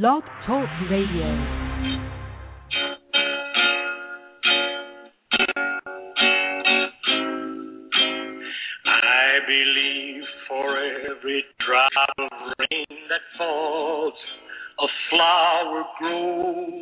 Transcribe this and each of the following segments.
Blog Talk Radio. I believe for every drop of rain that falls, a flower grows.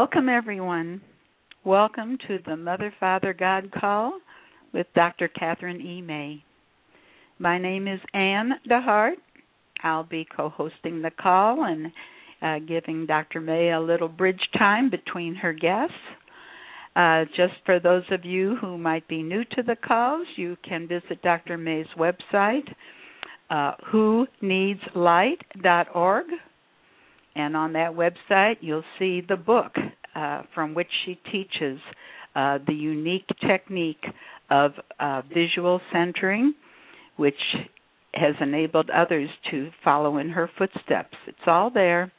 Welcome everyone. Welcome to the Mother Father God Call with Dr. Kathryn E. May. My name is Anne DeHart. I'll be co-hosting the call and uh, giving Dr. May a little bridge time between her guests. Uh, just for those of you who might be new to the calls, you can visit Dr. May's website, uh, who needs light.org and on that website you'll see the book uh, from which she teaches uh, the unique technique of uh, visual centering, which has enabled others to follow in her footsteps. It's all there.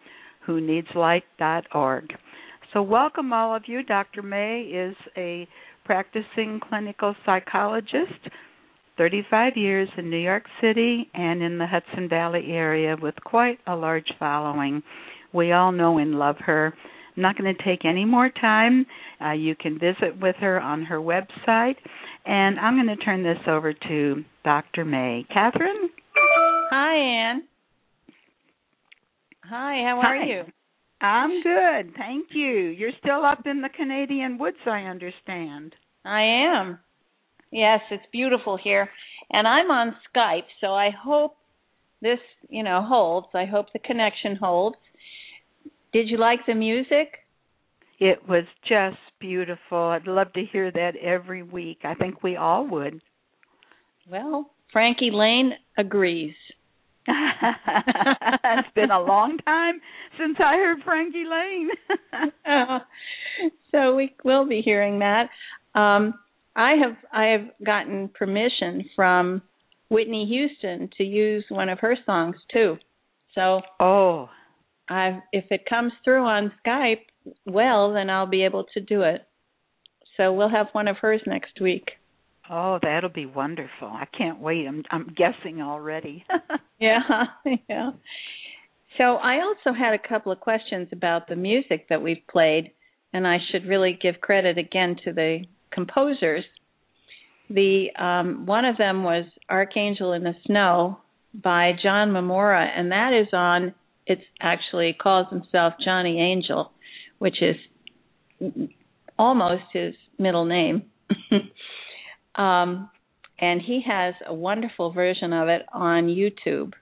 Who needs light.org. So, welcome all of you. Dr. May is a practicing clinical psychologist, 35 years in New York City and in the Hudson Valley area with quite a large following. We all know and love her. I'm not going to take any more time. Uh, you can visit with her on her website. And I'm going to turn this over to Dr. May. Kathryn? Hi, Anne. Hi, how are Hi. you? I'm good. Thank you. You're still up in the Canadian woods, I understand. I am. Yes, it's beautiful here. And I'm on Skype, so I hope this, you know, holds. I hope the connection holds. Did you like the music? It was just beautiful. I'd love to hear that every week. I think we all would. Well, Frankie Laine agrees. it's been a long time since I heard Frankie Laine. so we will be hearing that. Um, I have I have gotten permission from Whitney Houston to use one of her songs too. So oh, I if it comes through on Skype, well, then I'll be able to do it. So we'll have one of hers next week. oh, that'll be wonderful. I can't wait. I'm I'm guessing already. Yeah, yeah. So I also had a couple of questions about the music that we've played, and I should really give credit again to the composers. The um, one of them was Archangel in the Snow by John Mamora, and that is on. It's actually calls himself Johnny Angel, which is almost his middle name. um, and he has a wonderful version of it on YouTube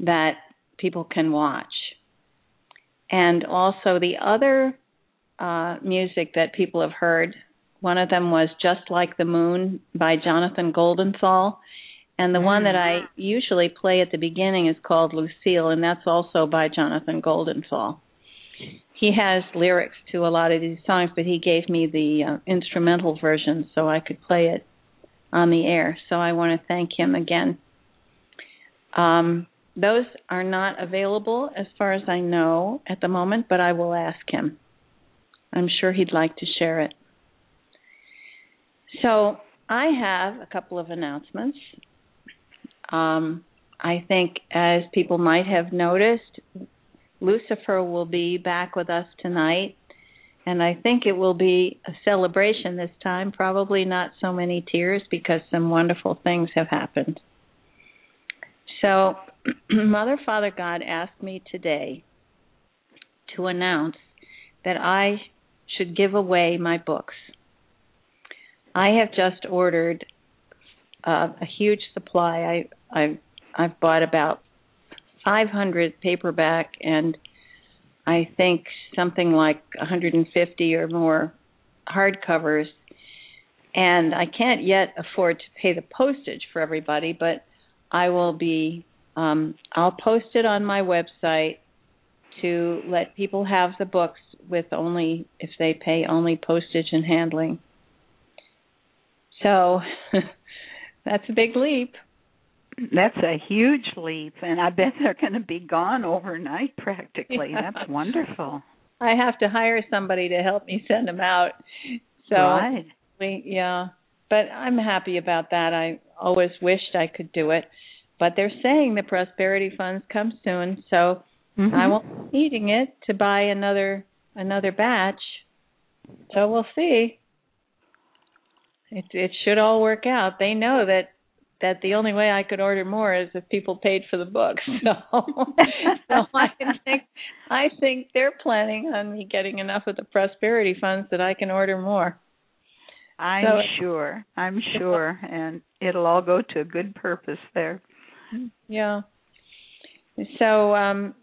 that people can watch. And also the other uh, music that people have heard One of them was Just Like the Moon by Jonathan Goldenthal. And the mm. one that I mm. usually play at the beginning is called Lucille, and that's also by Jonathan Goldenthal. He has lyrics to a lot of these songs, but he gave me the uh, instrumental version so I could play it on the air. So I want to thank him again. Um, those are not available as far as I know at the moment, but I will ask him. I'm sure he'd like to share it. So I have a couple of announcements. Um, I think, as people might have noticed, Lucifer will be back with us tonight. And I think it will be a celebration this time, probably not so many tears because some wonderful things have happened. So, Mother, Father, God asked me today to announce that I should give away my books. I have just ordered uh, a huge supply. I I I've bought about 500 paperback and I think something like 150 or more hardcovers. And I can't yet afford to pay the postage for everybody, but I will be um, I'll post it on my website to let people have the books with only if they pay only postage and handling. So that's a big leap. That's a huge leap, and I bet they're going to be gone overnight practically. Yeah. That's wonderful. I have to hire somebody to help me send them out. So right. we, yeah, but I'm happy about that. I always wished I could do it, but they're saying the prosperity funds come soon, so mm-hmm. I won't be needing it to buy another another batch. So we'll see. It it should all work out. They know that that the only way I could order more is if people paid for the books. So, so I think I think they're planning on me getting enough of the prosperity funds that I can order more. I'm so, sure. I'm sure, and it'll all go to a good purpose there. Yeah. So, um,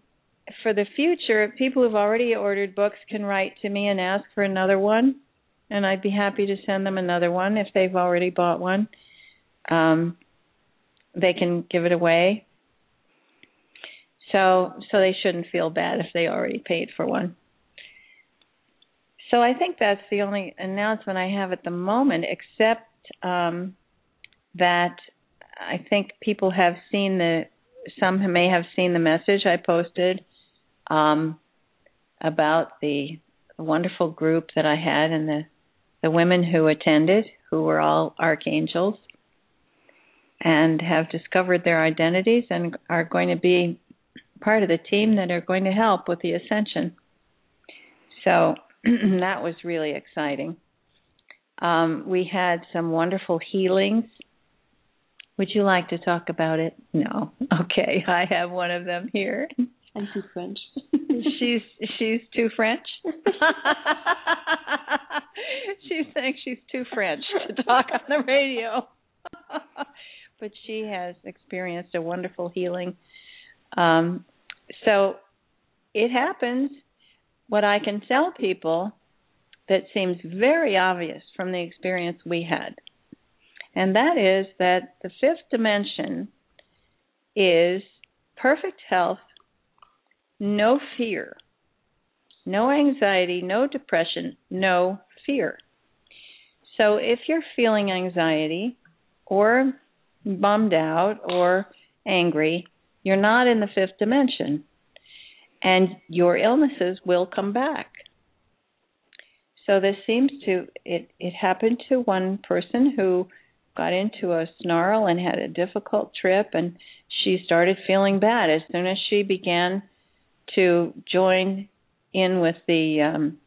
for the future, people who've already ordered books can write to me and ask for another one, and I'd be happy to send them another one if they've already bought one. Um, they can give it away. So so they shouldn't feel bad if they already paid for one. So I think that's the only announcement I have at the moment, except um, that I think people have seen the some may have seen the message I posted um, about the, wonderful group that I had and the the women who attended, who were all archangels and have discovered their identities and are going to be part of the team that are going to help with the ascension. So that was really exciting. Um, we had some wonderful healings. Would you like to talk about it? No. Okay, I have one of them here. I'm too French. she's she's too French. she's saying she's too French to talk on the radio but she has experienced a wonderful healing. Um, so it happens. What I can tell people that seems very obvious from the experience we had, and that is that the fifth dimension is perfect health, no fear, no anxiety, no depression, no fear. So if you're feeling anxiety or bummed out or angry, you're not in the fifth dimension. And your illnesses will come back. So this seems to it it happened to one person who got into a snarl and had a difficult trip and she started feeling bad as soon as she began to join in with the um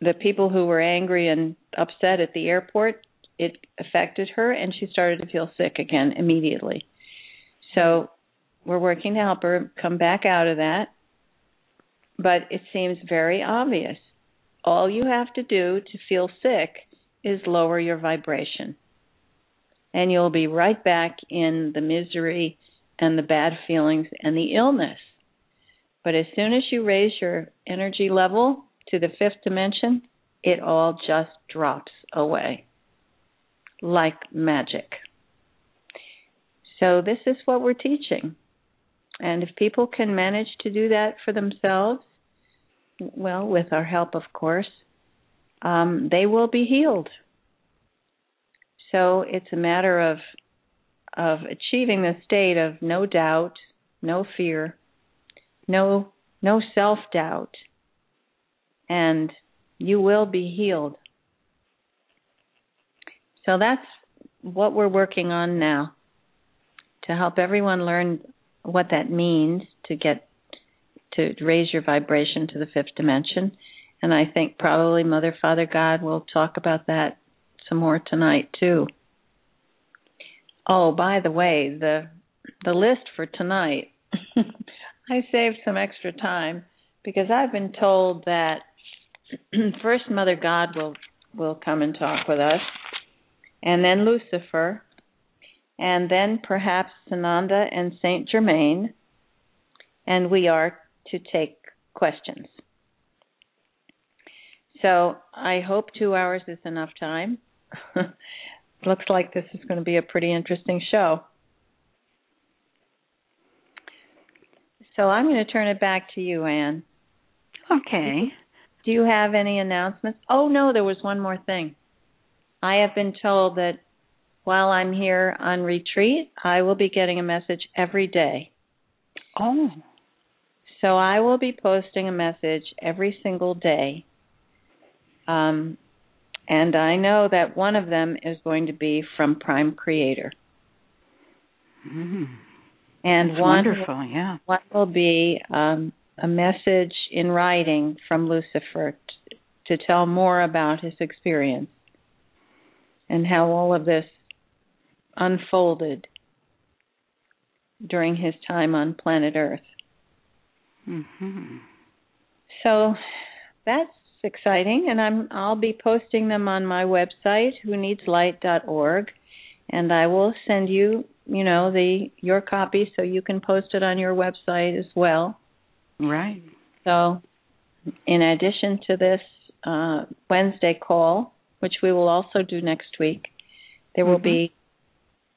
the people who were angry and upset at the airport it affected her and she started to feel sick again immediately. So we're working to help her come back out of that. But it seems very obvious. All you have to do to feel sick is lower your vibration. And you'll be right back in the misery and the bad feelings and the illness. But as soon as you raise your energy level to the fifth dimension, it all just drops away like magic. So, this is what we're teaching. And if people can manage to do that for themselves, well, with our help, of course, um, they will be healed. So it's a matter of of achieving the state of no doubt, no fear, no no self doubt, and you will be healed. So that's what we're working on now to help everyone learn what that means to get to raise your vibration to the fifth dimension. And I think probably Mother, Father, God will talk about that some more tonight too. Oh, by the way, the the list for tonight. I saved some extra time because I've been told that first Mother God will will come and talk with us, and then Lucifer, and then perhaps Sananda and Saint Germain, and we are to take questions. So I hope two hours is enough time. Looks like this is going to be a pretty interesting show. So I'm going to turn it back to you, Anne. Okay. Do you have any announcements? Oh, no, there was one more thing. I have been told that while I'm here on retreat, I will be getting a message every day. Oh. So I will be posting a message every single day. Um, and I know that one of them is going to be from Prime Creator. Mm. And That's one, wonderful, yeah. one will be um, a message in writing from Lucifer t- to tell more about his experience and how all of this unfolded during his time on planet Earth. Mm-hmm. So that's exciting, and I'm I'll be posting them on my website, who needs whoneedslight.org, and I will send you, you know, the your copy so you can post it on your website as well. Right. So, in addition to this uh, Wednesday call, which we will also do next week, there will Mhm. be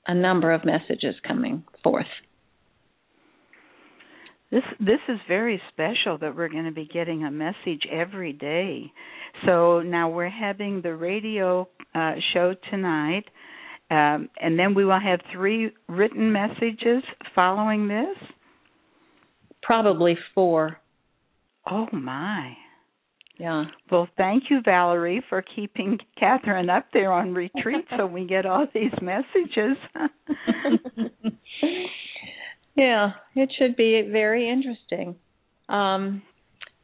a number of messages coming forth. This this is very special that we're going to be getting a message every day. So now we're having the radio uh, show tonight, um, and then we will have three written messages following this. Probably four. Oh my! Yeah. Well, thank you, Valerie, for keeping Kathryn up there on retreat so we get all these messages. yeah, it should be very interesting. Um,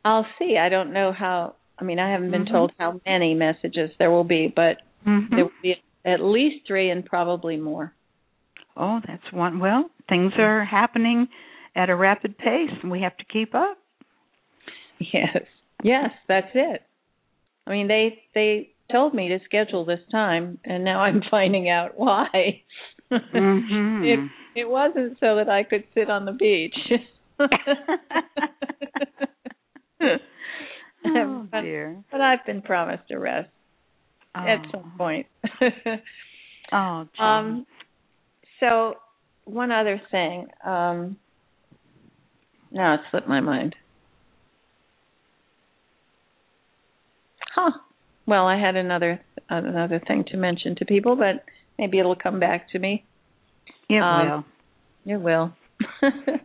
I'll see. I don't know how. I mean, I haven't been Mhm. told how many messages there will be, but Mhm. there will be at least three and probably more. Oh, that's one. Well, things are happening at a rapid pace, and we have to keep up. Yes, yes, that's it. I mean, they they told me to schedule this time, and now I'm finding out why. Mhm. It it wasn't so that I could sit on the beach. oh dear. but I've been promised a rest at Oh. some point. Oh, um, so one other thing. Um, now it slipped my mind. Huh. Well, I had another another thing to mention to people, but maybe it'll come back to me. it um, will. It will.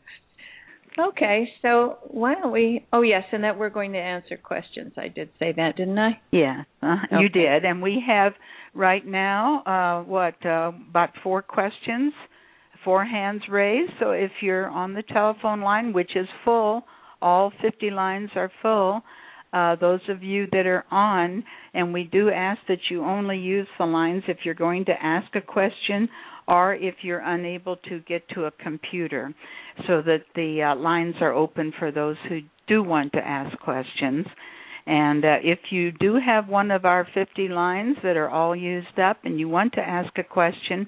okay, so why don't we? Oh yes, and that we're going to answer questions. I did say that, didn't I? Yeah, uh, you did, and we have right now uh, what uh, about four questions, four hands raised. So if you're on the telephone line, which is full, all 50 lines are full. Uh, those of you that are on, and we do ask that you only use the lines if you're going to ask a question or if you're unable to get to a computer, so that the uh, lines are open for those who do want to ask questions. And uh, if you do have one of our 50 lines that are all used up and you want to ask a question,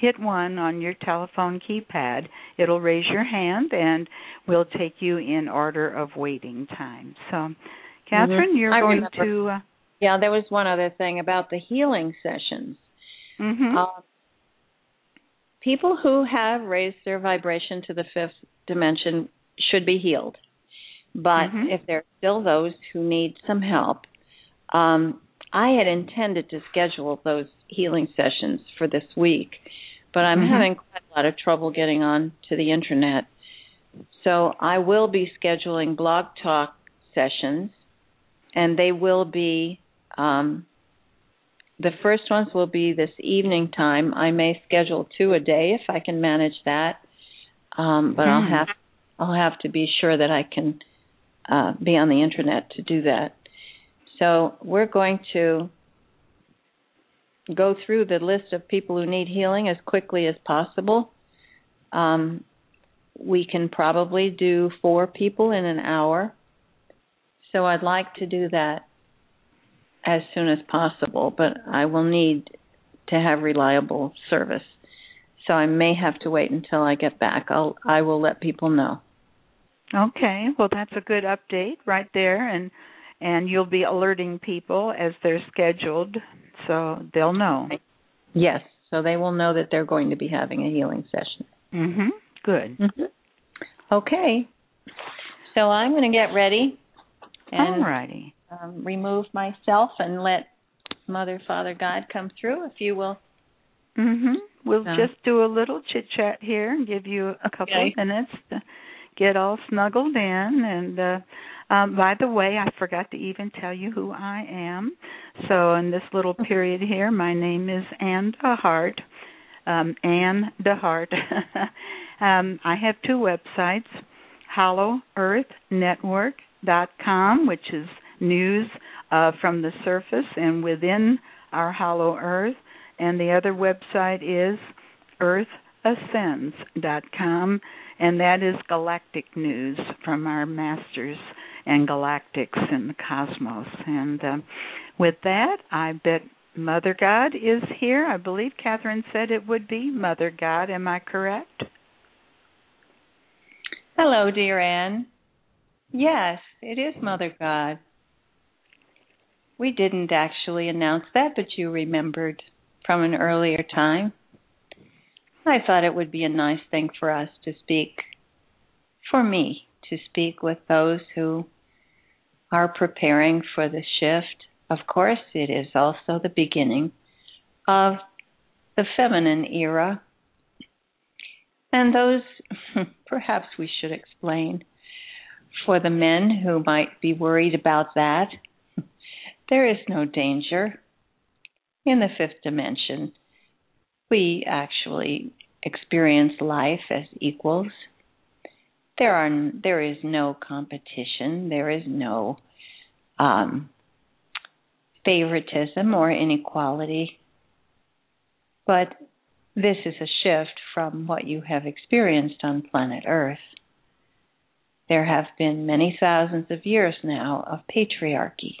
hit one on your telephone keypad. It'll raise your hand and we'll take you in order of waiting time. So, Catherine, you're I going remember. to. Uh, Yeah, there was one other thing about the healing sessions. Mm-hmm. Uh, people who have raised their vibration to the fifth dimension should be healed. But Mhm. if there are still those who need some help, um, I had intended to schedule those healing sessions for this week, but I'm Mhm. having quite a lot of trouble getting on to the internet. So I will be scheduling blog talk sessions, and they will be um, the first ones will be this evening time. I may schedule two a day if I can manage that, um, but I'll Hmm. have I'll have to be sure that I can uh, be on the internet to do that. So we're going to go through the list of people who need healing as quickly as possible. Um, we can probably do four people in an hour. So I'd like to do that as soon as possible, but I will need to have reliable service. So I may have to wait until I get back. I'll I will let people know. Okay, well that's a good update right there and and you'll be alerting people as they're scheduled so they'll know. Yes, so they will know that they're going to be having a healing session. Mhm. Good. Mm-hmm. Okay. So I'm going to get ready and All righty. Um, remove myself and let Mother, Father, God come through. If you will. Mhm. We'll So- just do a little chit chat here and give you a couple Okay. of minutes to get all snuggled in and uh um by the way, I forgot to even tell you who I am. So in this little period here, my name is Anne DeHart. Um Anne DeHart. um I have two websites, hollowearthnetwork.com, which is news uh from the surface and within our hollow earth, and the other website is earthascends.com, and that is galactic news from our masters and galactics in the cosmos. And um, with that, I bet Mother God is here. I believe Kathryn said it would be Mother God. Am I correct? Hello, dear Anne. Yes, it is Mother God. We didn't actually announce that, but you remembered from an earlier time. I thought it would be a nice thing for us to speak, for me to speak with those who are preparing for the shift. Of course, it is also the beginning of the feminine era. And those, perhaps we should explain, for the men who might be worried about that, there is no danger. In the fifth dimension, we actually experience life as equals. There are there is no competition. There is no um, favoritism or inequality. But this is a shift from what you have experienced on planet Earth. There have been many thousands of years now of patriarchy,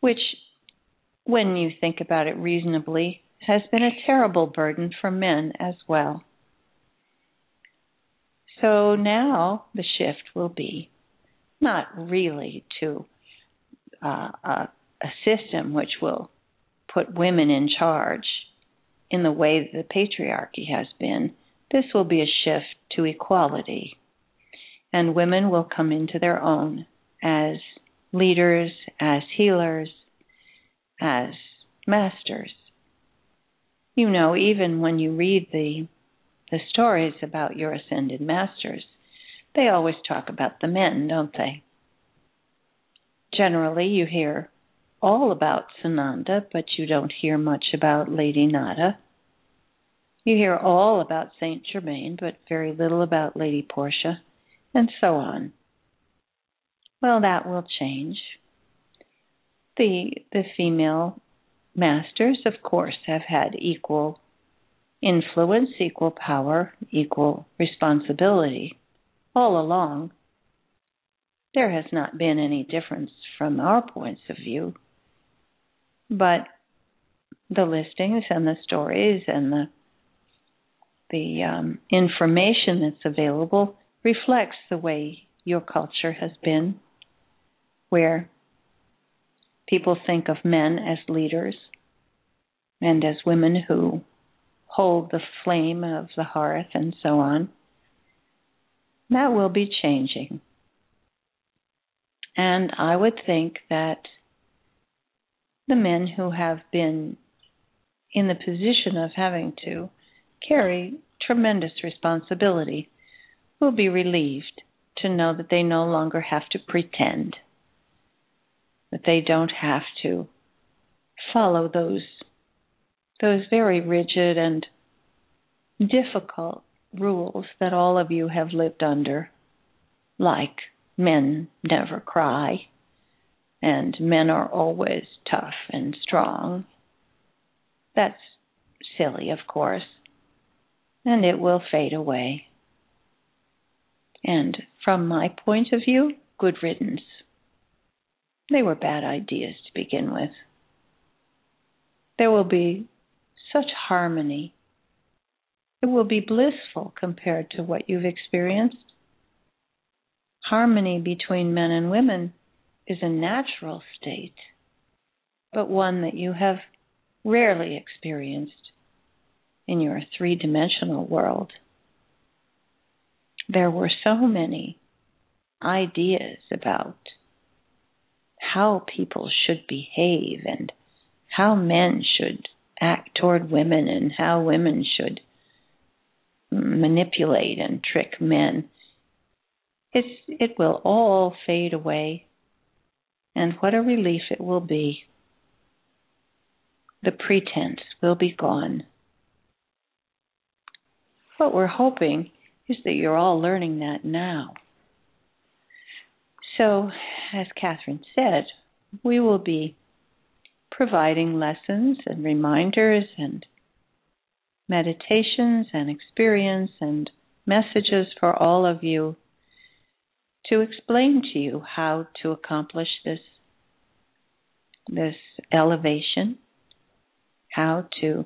which, when you think about it reasonably, has been a terrible burden for men as well. So now the shift will be not really to uh, a, a system which will put women in charge in the way that the patriarchy has been. This will be a shift to equality, and women will come into their own as leaders, as healers, as masters. You know, even when you read the the stories about your ascended masters, they always talk about the men, don't they? Generally, you hear all about Sananda, but you don't hear much about Lady Nada. You hear all about Saint Germain, but very little about Lady Portia, and so on. Well, that will change. The the female masters, of course, have had equal influence, equal power, equal responsibility all along. There has not been any difference from our points of view. But the listings and the stories and the the um, information that's available reflects the way your culture has been, where People think of men as leaders and as women who hold the flame of the hearth and so on. That will be changing. And I would think that the men who have been in the position of having to carry tremendous responsibility will be relieved to know that they no longer have to pretend, that they don't have to follow those those very rigid and difficult rules that all of you have lived under, like men never cry and men are always tough and strong. That's silly, of course, and it will fade away. And from my point of view, good riddance. They were bad ideas to begin with. There will be such harmony. It will be blissful compared to what you've experienced. Harmony between men and women is a natural state, but one that you have rarely experienced in your three dimensional world. There were so many ideas about how people should behave and how men should act toward women and how women should manipulate and trick men. It's, it will all fade away, and what a relief it will be. The pretense will be gone. What we're hoping is that you're all learning that now. So, as Kathryn said, we will be providing lessons and reminders and meditations and experience and messages for all of you to explain to you how to accomplish this this elevation, how to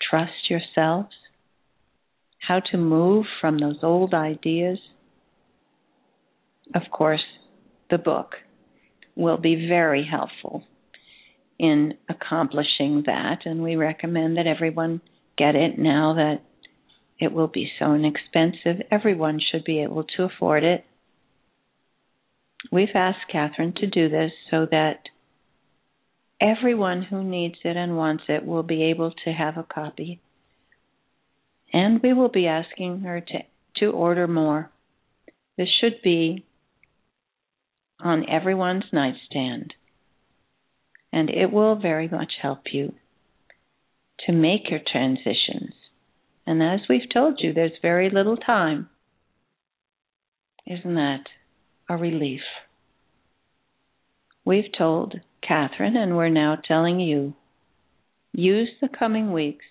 trust yourselves, how to move from those old ideas. Of course, the book will be very helpful in accomplishing that, and we recommend that everyone get it now that it will be so inexpensive. Everyone should be able to afford it. We've asked Kathryn to do this so that everyone who needs it and wants it will be able to have a copy. And we will be asking her to, to order more. This should be on everyone's nightstand and it will very much help you to make your transitions. And as we've told you, there's very little time. Isn't that a relief? We've told Kathryn, and we're now telling you use the coming weeks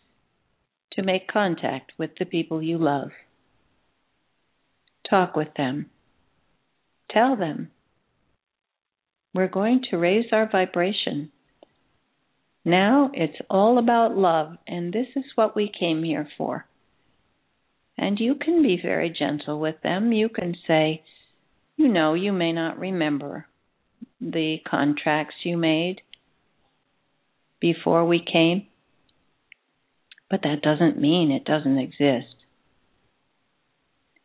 to make contact with the people you love. Talk with them. Tell them we're going to raise our vibration. Now it's all about love, and this is what we came here for. And you can be very gentle with them. You can say, you know, you may not remember the contracts you made before we came, but that doesn't mean it doesn't exist.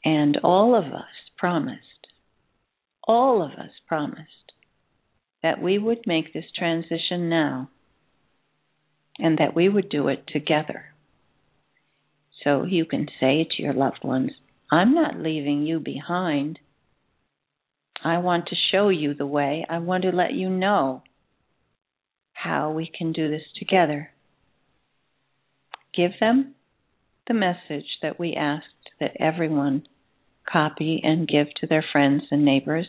And all of us promised, all of us promised that we would make this transition now and that we would do it together. So you can say to your loved ones, I'm not leaving you behind. I want to show you the way. I want to let you know how we can do this together. Give them the message that we asked that everyone copy and give to their friends and neighbors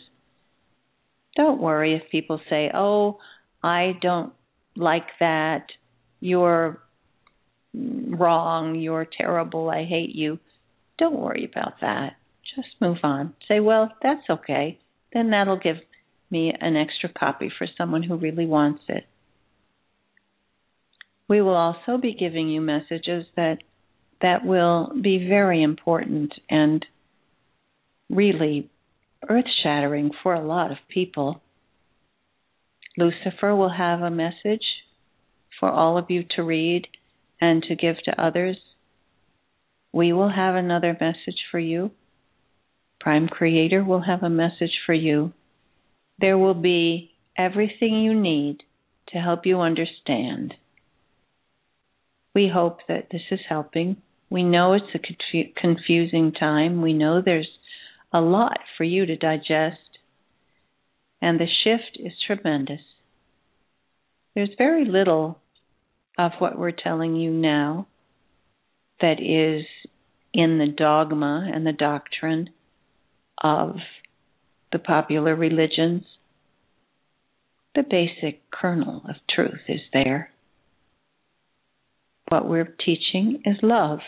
don't worry if people say, "Oh, I don't like that. You're wrong. You're terrible. I hate you." Don't worry about that. Just move on. Say, "Well, that's okay. Then that'll give me an extra copy for someone who really wants it." We will also be giving you messages that that will be very important and really earth shattering for a lot of people. Lucifer will have a message for all of you to read and to give to others. We will have another message for you. Prime Creator will have a message for you. There will be everything you need to help you understand. We hope that this is helping. We know it's a confusing time. We know there's a lot for you to digest, and the shift is tremendous. There's very little of what we're telling you now that is in the dogma and the doctrine of the popular religions. The basic kernel of truth is there. What we're teaching is love,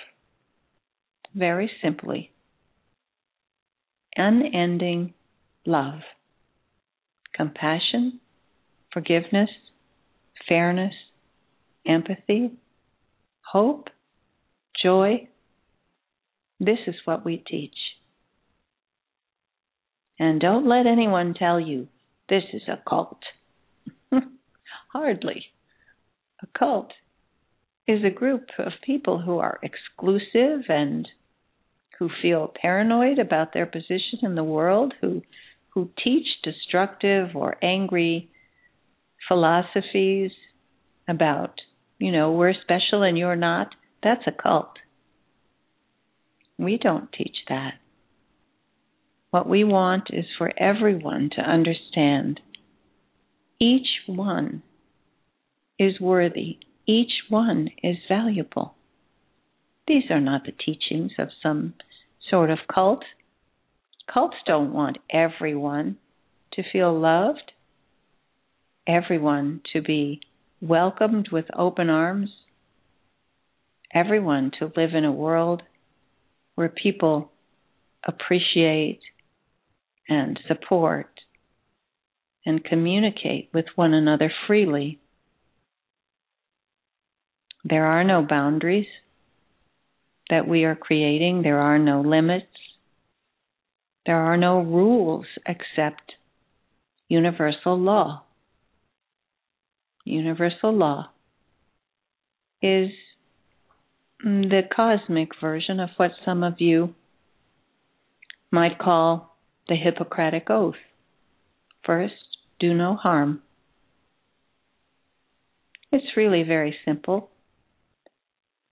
very simply. Unending love, compassion, forgiveness, fairness, empathy, hope, joy. This is what we teach. And don't let anyone tell you this is a cult. Hardly. A cult is a group of people who are exclusive and who feel paranoid about their position in the world, who who teach destructive or angry philosophies about, you know, we're special and you're not. That's a cult. We don't teach that. What we want is for everyone to understand each one is worthy, each one is valuable. These are not the teachings of some sort of cult. Cults don't want everyone to feel loved, everyone to be welcomed with open arms, everyone to live in a world where people appreciate and support and communicate with one another freely. There are no boundaries that we are creating, there are no limits, there are no rules except universal law. Universal law is the cosmic version of what some of you might call the Hippocratic Oath. First, do no harm. It's really very simple.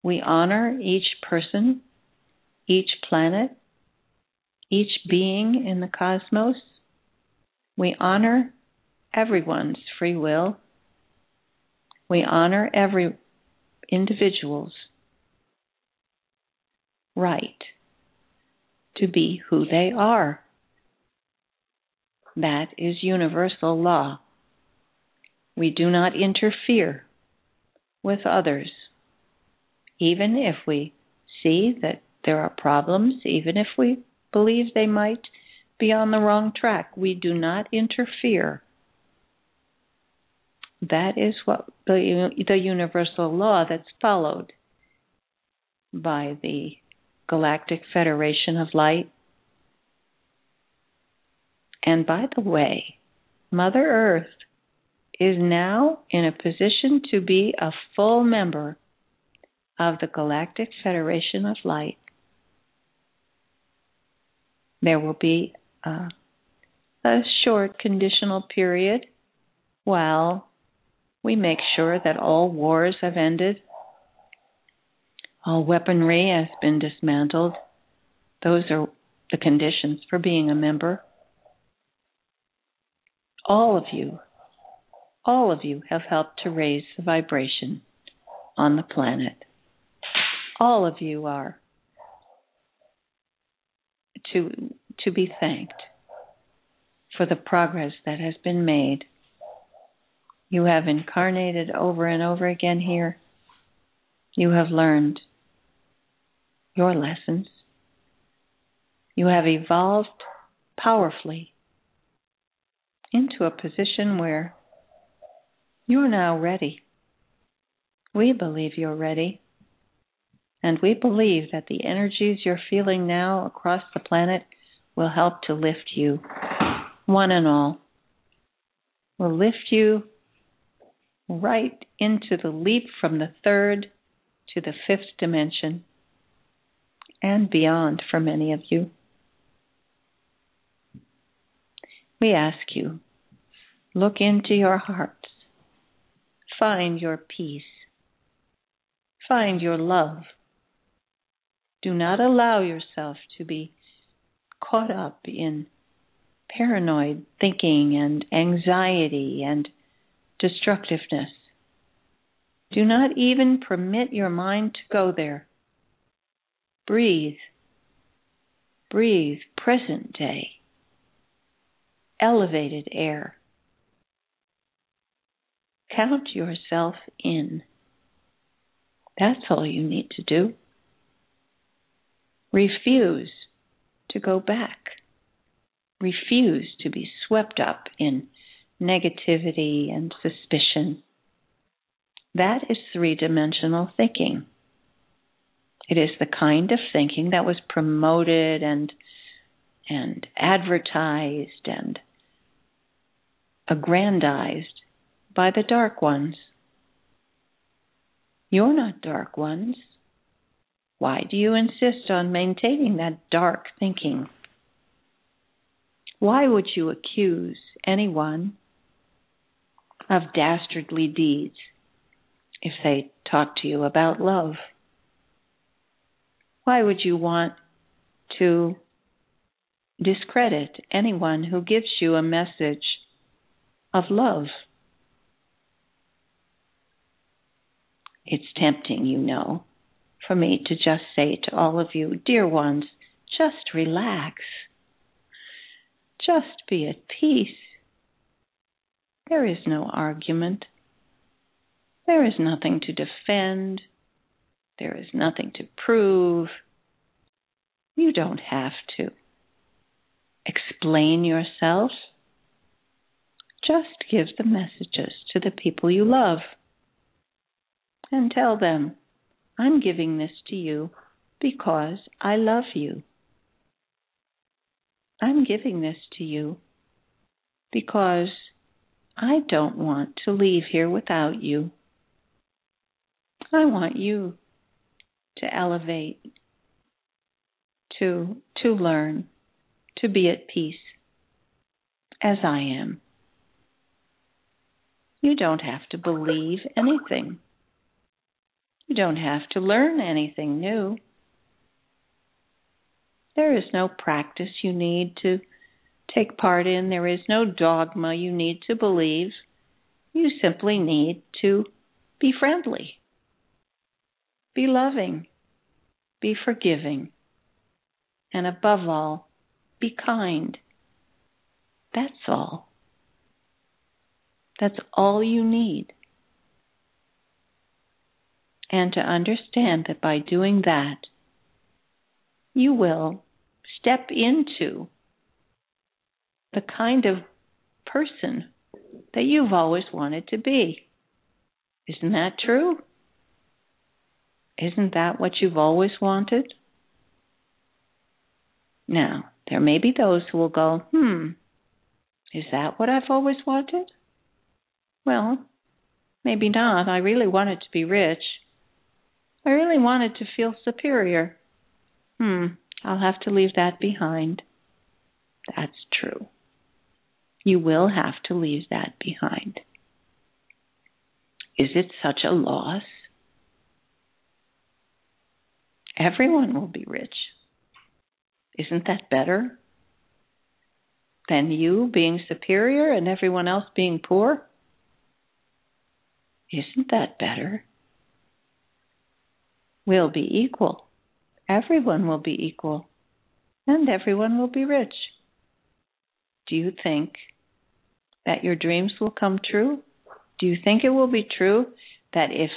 We honor each person, each planet, each being in the cosmos. We honor everyone's free will. We honor every individual's right to be who they are. That is universal law. We do not interfere with others, even if we see that there are problems, even if we believe they might be on the wrong track. We do not interfere. That is what the, the universal law that's followed by the Galactic Federation of Light and by the way, Mother Earth is now in a position to be a full member of the Galactic Federation of Light. There will be a, a short conditional period while we make sure that all wars have ended, all weaponry has been dismantled. Those are the conditions for being a member all of you, all of you have helped to raise the vibration on the planet. All of you are to to be thanked for the progress that has been made. You have incarnated over and over again here. You have learned your lessons. You have evolved powerfully into a position where you're now ready. We believe you're ready. And we believe that the energies you're feeling now across the planet will help to lift you, one and all. will lift you right into the leap from the third to the fifth dimension and beyond for many of you. We ask you, look into your hearts, find your peace, find your love. Do not allow yourself to be caught up in paranoid thinking and anxiety and destructiveness. Do not even permit your mind to go there. Breathe. Breathe present day. Elevated air. Count yourself in. That's all you need to do. Refuse to go back. Refuse to be swept up in negativity and suspicion. That is three dimensional thinking. It is the kind of thinking that was promoted and and advertised and aggrandized by the dark ones. You're not dark ones. Why do you insist on maintaining that dark thinking? Why would you accuse anyone of dastardly deeds if they talk to you about love? Why would you want to discredit anyone who gives you a message of love? It's tempting, you know, for me to just say to all of you, dear ones, just relax. Just be at peace. There is no argument. There is nothing to defend. There is nothing to prove. You don't have to explain yourself. Just give the messages to the people you love and tell them, I'm giving this to you because I love you. I'm giving this to you because I don't want to leave here without you. I want you to elevate, to to learn, to be at peace as I am. You don't have to believe anything. You don't have to learn anything new. There is no practice you need to take part in. There is no dogma you need to believe. You simply need to be friendly, be loving, be forgiving, and above all, be kind. That's all. That's all you need. And to understand that by doing that, you will step into the kind of person that you've always wanted to be. Isn't that true? Isn't that what you've always wanted? Now, there may be those who will go, hmm, is that what I've always wanted? Well, maybe not. I really wanted to be rich. I really wanted to feel superior. Hmm, I'll have to leave that behind. That's true. You will have to leave that behind. Is it such a loss? Everyone will be rich. Isn't that better than you being superior and everyone else being poor? Isn't that better? We'll be equal. Everyone will be equal. And everyone will be rich. Do you think that your dreams will come true? Do you think it will be true that if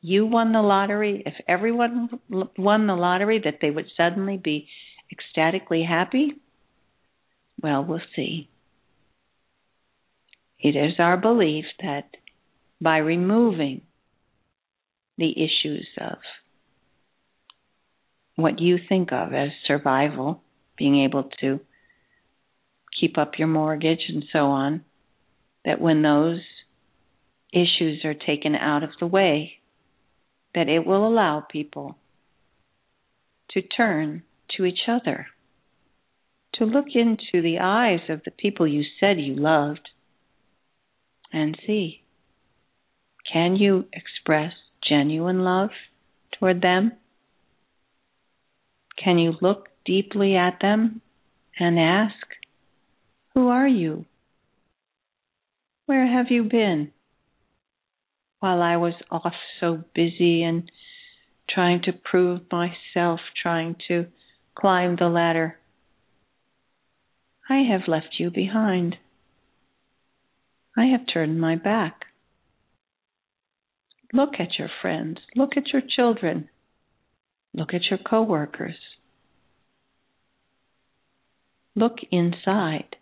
you won the lottery, if everyone won the lottery, that they would suddenly be ecstatically happy? Well, we'll see. It is our belief that by removing the issues of what you think of as survival, being able to keep up your mortgage and so on, that when those issues are taken out of the way, that it will allow people to turn to each other, to look into the eyes of the people you said you loved and see can you express genuine love toward them? Can you look deeply at them and ask, Who are you? Where have you been? While I was off so busy and trying to prove myself, trying to climb the ladder, I have left you behind. I have turned my back. Look at your friends. Look at your children. Look at your coworkers. Look inside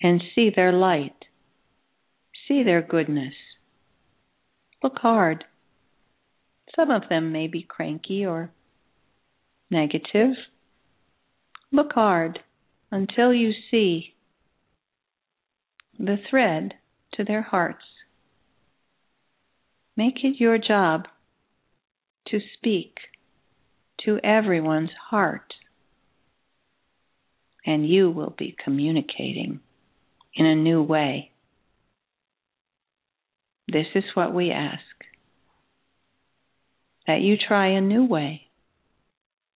and see their light. See their goodness. Look hard. Some of them may be cranky or negative. Look hard until you see the thread to their hearts. Make it your job to speak to everyone's heart, and you will be communicating in a new way. This is what we ask. That you try a new way,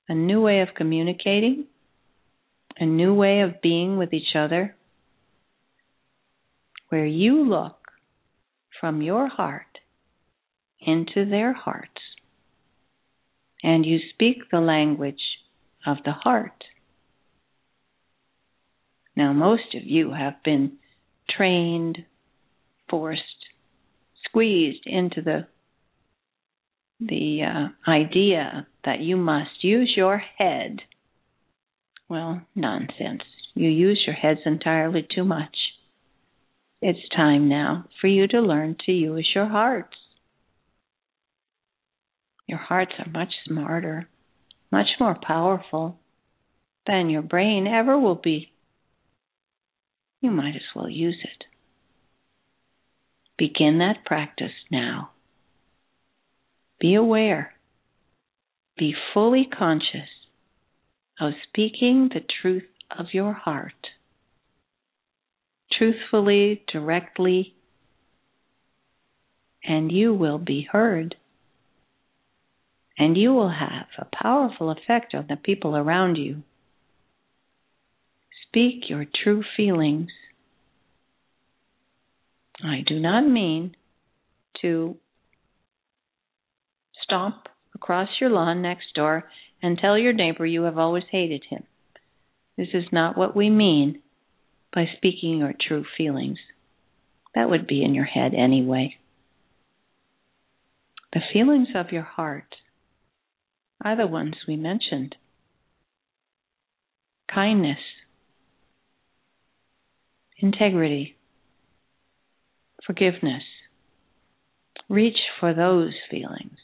a new way of communicating, a new way of being with each other. Where you look from your heart into their hearts and you speak the language of the heart. Now, most of you have been trained, forced, squeezed into the the uh, idea that you must use your head. Well, nonsense. You use your heads entirely too much. It's time now for you to learn to use your hearts. Your hearts are much smarter, much more powerful than your brain ever will be. You might as well use it. Begin that practice now. Be aware. Be fully conscious of speaking the truth of your heart truthfully, directly, and you will be heard. And you will have a powerful effect on the people around you. Speak your true feelings. I do not mean to stomp across your lawn next door and tell your neighbor you have always hated him. This is not what we mean by speaking your true feelings. That would be in your head anyway. The feelings of your heart are the ones we mentioned kindness, integrity, forgiveness. Reach for those feelings.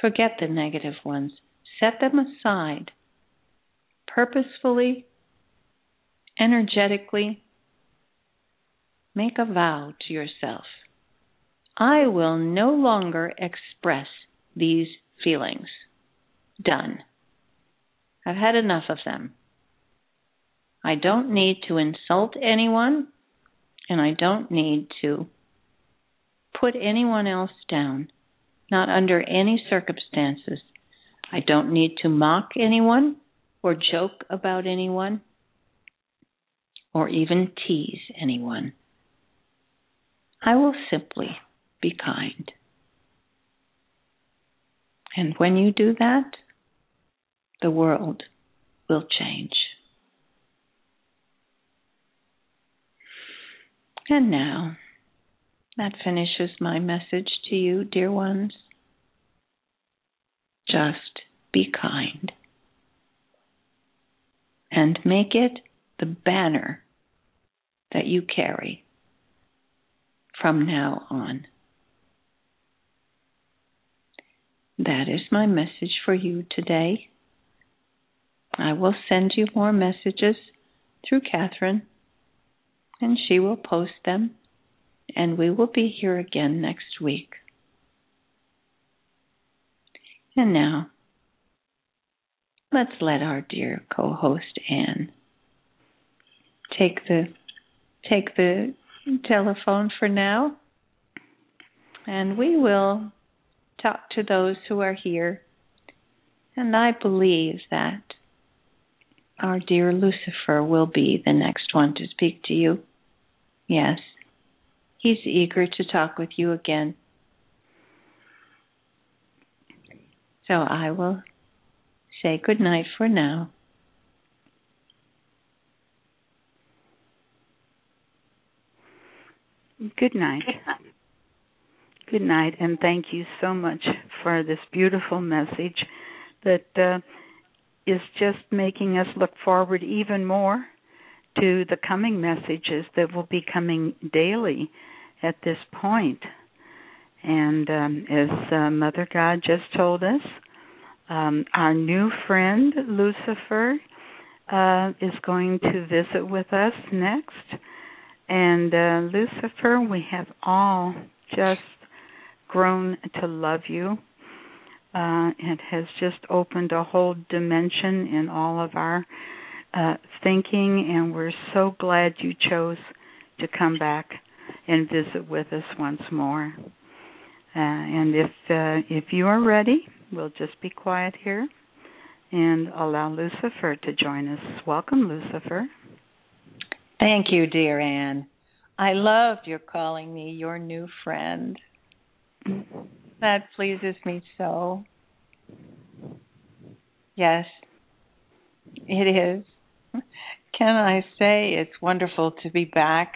Forget the negative ones. Set them aside. Purposefully energetically, make a vow to yourself I will no longer express these feelings. Done. I've had enough of them. I don't need to insult anyone, and I don't need to put anyone else down, not under any circumstances. I don't need to mock anyone or joke about anyone or even tease anyone. I will simply be kind. And when you do that, the world will change. And now, that finishes my message to you, dear ones. Just be kind. And make it the banner that you carry from now on. That is my message for you today. I will send you more messages through Kathryn and she will post them, and we will be here again next week. And now, let's let our dear co-host Anne take the take the telephone for now, and we will talk to those who are here. And I believe that our dear Lucifer will be the next one to speak to you. Yes, he's eager to talk with you again. So I will say good night for now. Good night. Good night, and thank you so much for this beautiful message that uh, is just making us look forward even more to the coming messages that will be coming daily at this point. And um, as uh, Mother God just told us, um, our new friend Lucifer uh, is going to visit with us next. And uh, Lucifer, we have all just grown to love you. Uh, it has just opened a whole dimension in all of our uh, thinking, and we're so glad you chose to come back and visit with us once more. Uh, and if uh, if you are ready, we'll just be quiet here and allow Lucifer to join us. Welcome, Lucifer. Thank you, dear Anne. I loved your calling me your new friend. That pleases me so. Yes, it is. Can I say it's wonderful to be back?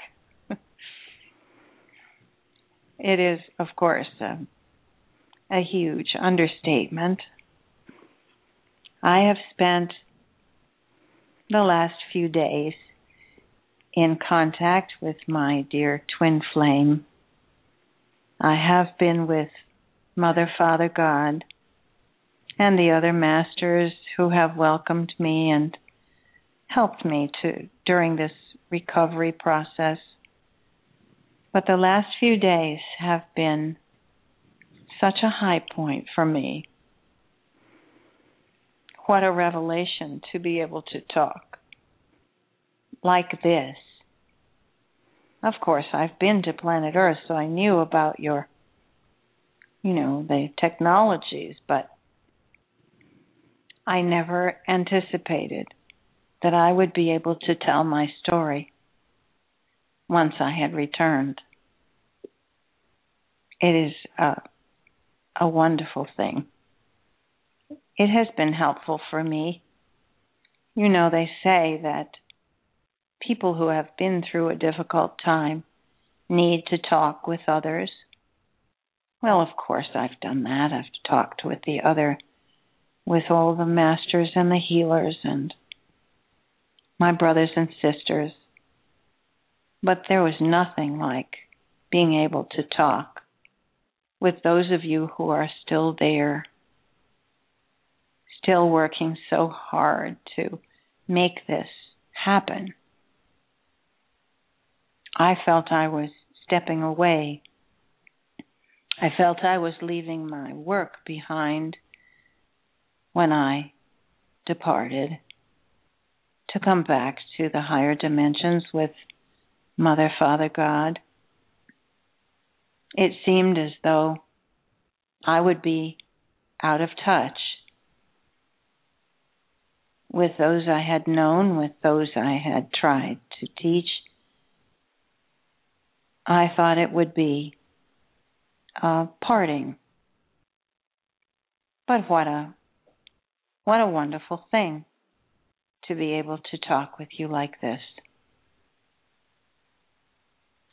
it is, of course, a, a huge understatement. I have spent the last few days in contact with my dear twin flame. I have been with Mother, Father, God, and the other masters who have welcomed me and helped me to during this recovery process. But the last few days have been such a high point for me. What a revelation to be able to talk like this. Of course, I've been to planet Earth, so I knew about your, you know, the technologies, but I never anticipated that I would be able to tell my story once I had returned. It is a, a wonderful thing. It has been helpful for me. You know, they say that people who have been through a difficult time need to talk with others. Well, of course, I've done that. I've talked with the other with all the masters and the healers and my brothers and sisters. But there was nothing like being able to talk with those of you who are still there, still working so hard to make this happen. I felt I was stepping away. I felt I was leaving my work behind when I departed to come back to the higher dimensions with Mother, Father, God. It seemed as though I would be out of touch with those I had known, with those I had tried to teach. I thought it would be a parting. But what a what a wonderful thing to be able to talk with you like this.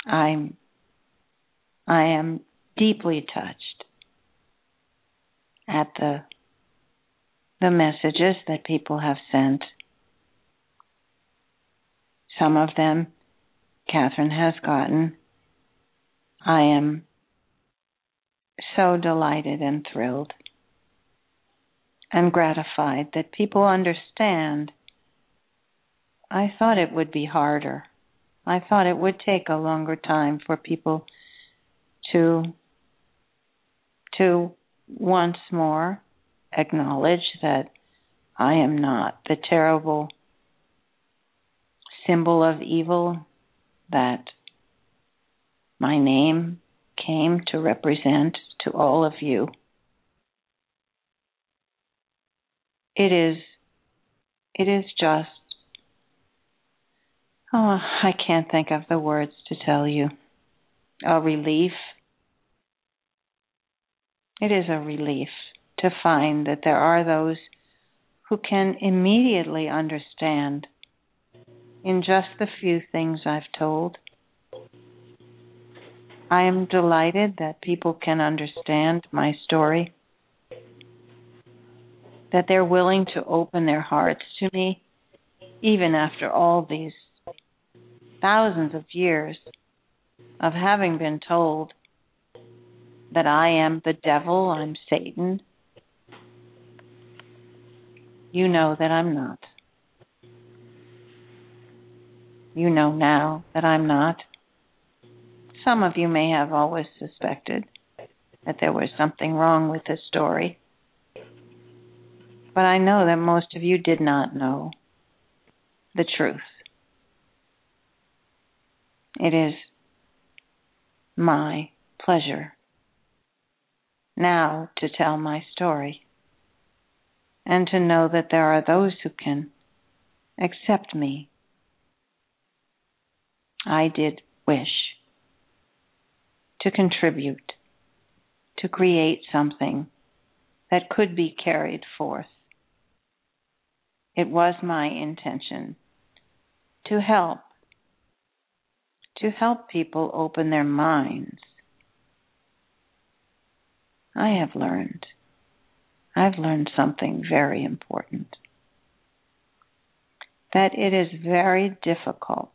I'm I am deeply touched at the the messages that people have sent. Some of them Kathryn has gotten. I am so delighted and thrilled and gratified that people understand. I thought it would be harder. I thought it would take a longer time for people to to once more acknowledge that I am not the terrible symbol of evil that my name came to represent to all of you. It is it is just oh I can't think of the words to tell you. A relief. It is a relief to find that there are those who can immediately understand in just the few things I've told. I am delighted that people can understand my story, that they're willing to open their hearts to me, even after all these thousands of years of having been told that I am the devil, I'm Satan. You know that I'm not. You know now that I'm not. Some of you may have always suspected that there was something wrong with this story. But I know that most of you did not know the truth. It is my pleasure now to tell my story and to know that there are those who can accept me I did wish to contribute, to create something that could be carried forth. It was my intention to help, to help people open their minds. I have learned, I've learned something very important that it is very difficult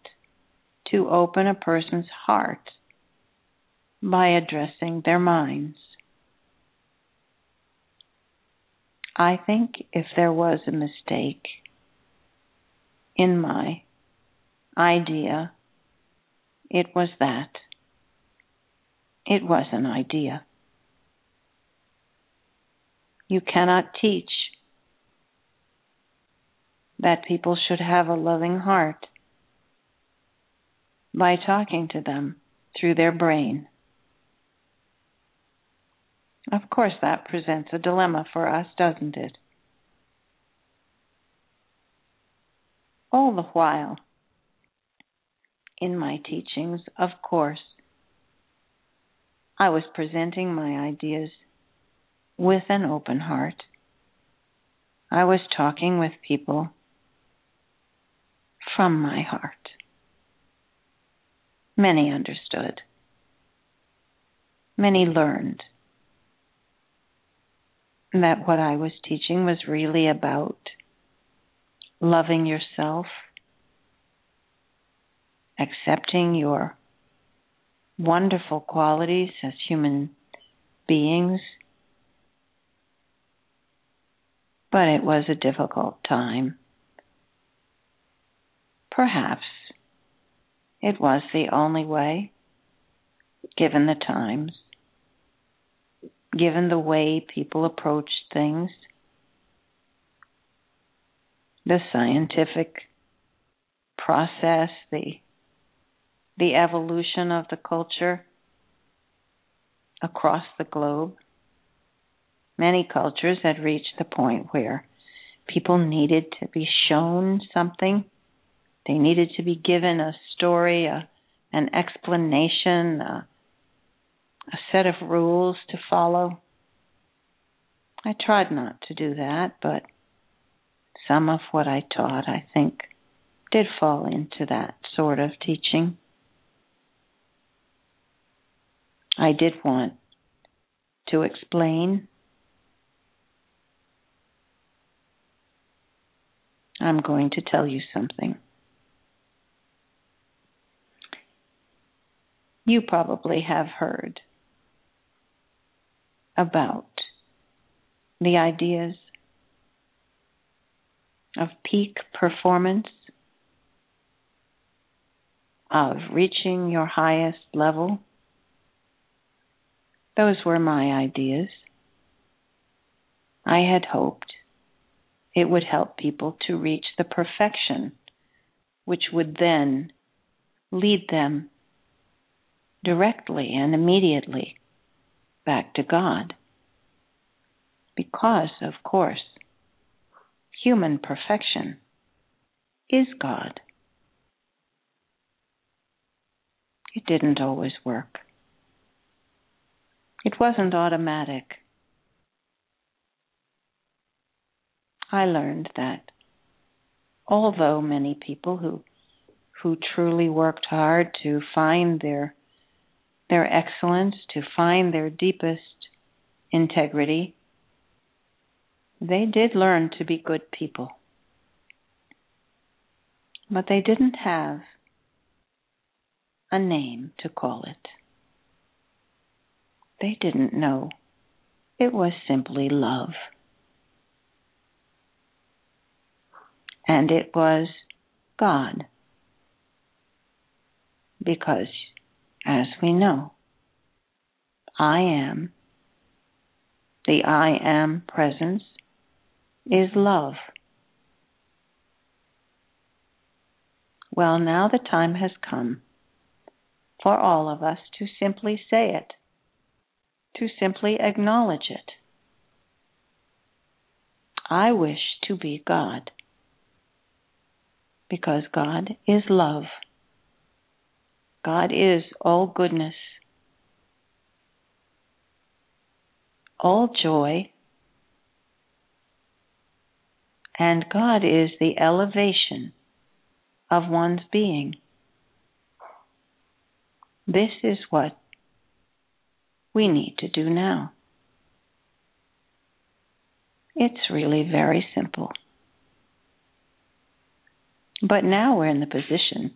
to open a person's heart by addressing their minds. I think if there was a mistake in my idea, it was that. It was an idea. You cannot teach that people should have a loving heart by talking to them through their brain. Of course, that presents a dilemma for us, doesn't it? All the while, in my teachings, of course, I was presenting my ideas with an open heart. I was talking with people from my heart. Many understood. Many learned that what I was teaching was really about loving yourself, accepting your wonderful qualities as human beings. But it was a difficult time. Perhaps it was the only way, given the times, given the way people approached things, the scientific process, the the evolution of the culture across the globe. Many cultures had reached the point where people needed to be shown something they needed to be given a story, a, an explanation, a set of rules to follow. I tried not to do that, but some of what I taught, I think, did fall into that sort of teaching. I did want to explain. I'm going to tell you something. you probably have heard about the ideas of peak performance of reaching your highest level. Those were my ideas. I had hoped it would help people to reach the perfection which would then lead them directly and immediately back to God. Because, of course, human perfection is God. It didn't always work. It wasn't automatic. I learned that although many people who who truly worked hard to find their their excellence, to find their deepest integrity, they did learn to be good people. But they didn't have a name to call it. They didn't know. It was simply love. And it was God. Because, as we know, I am, the I am presence is love. Well, now the time has come for all of us to simply say it, to simply acknowledge it. I wish to be God because God is love. God is all goodness, all joy, and God is the elevation of one's being. This is what we need to do now. It's really very simple. But now we're in the position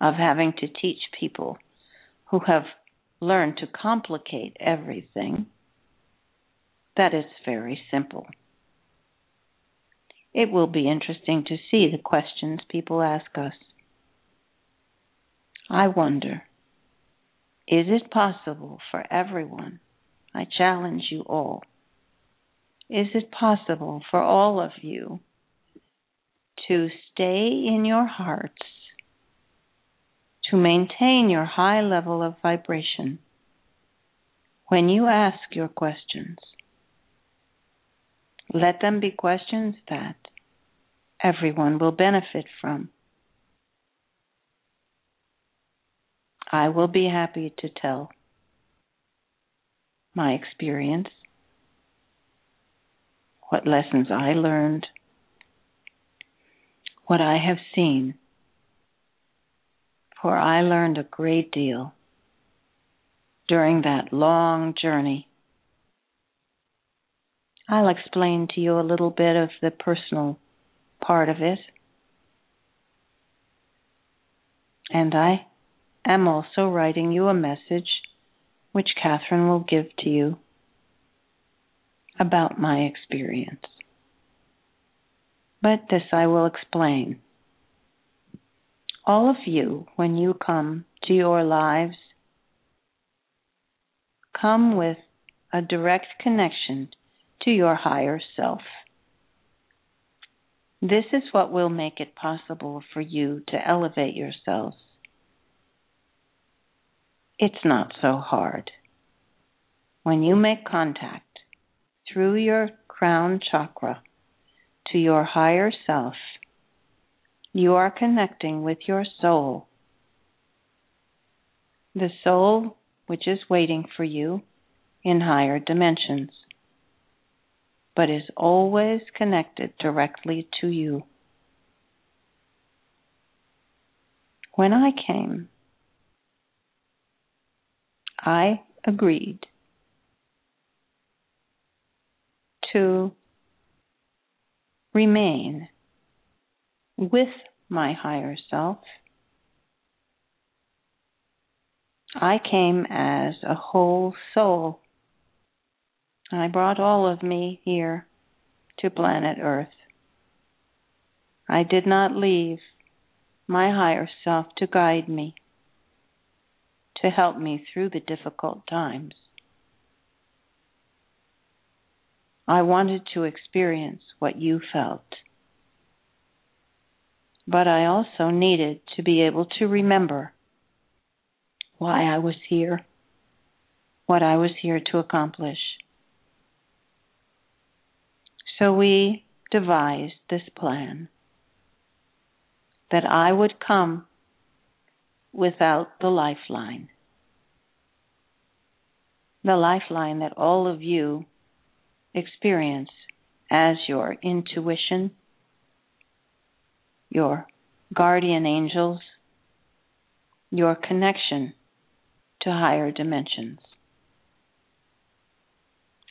of having to teach people who have learned to complicate everything that it's very simple. It will be interesting to see the questions people ask us. I wonder is it possible for everyone? I challenge you all. Is it possible for all of you to stay in your hearts, to maintain your high level of vibration when you ask your questions? Let them be questions that everyone will benefit from. I will be happy to tell my experience, what lessons I learned, what I have seen, for I learned a great deal during that long journey. I'll explain to you a little bit of the personal part of it. And I am also writing you a message which Kathryn will give to you about my experience. But this I will explain. All of you, when you come to your lives, come with a direct connection to your higher self. This is what will make it possible for you to elevate yourselves it's not so hard. When you make contact through your crown chakra to your higher self, you are connecting with your soul. The soul which is waiting for you in higher dimensions, but is always connected directly to you. When I came, I agreed to remain with my higher self. I came as a whole soul. I brought all of me here to planet Earth. I did not leave my higher self to guide me to help me through the difficult times. I wanted to experience what you felt. But I also needed to be able to remember why I was here, what I was here to accomplish. So we devised this plan that I would come without the lifeline. The lifeline that all of you experience as your intuition, your guardian angels, your connection to higher dimensions.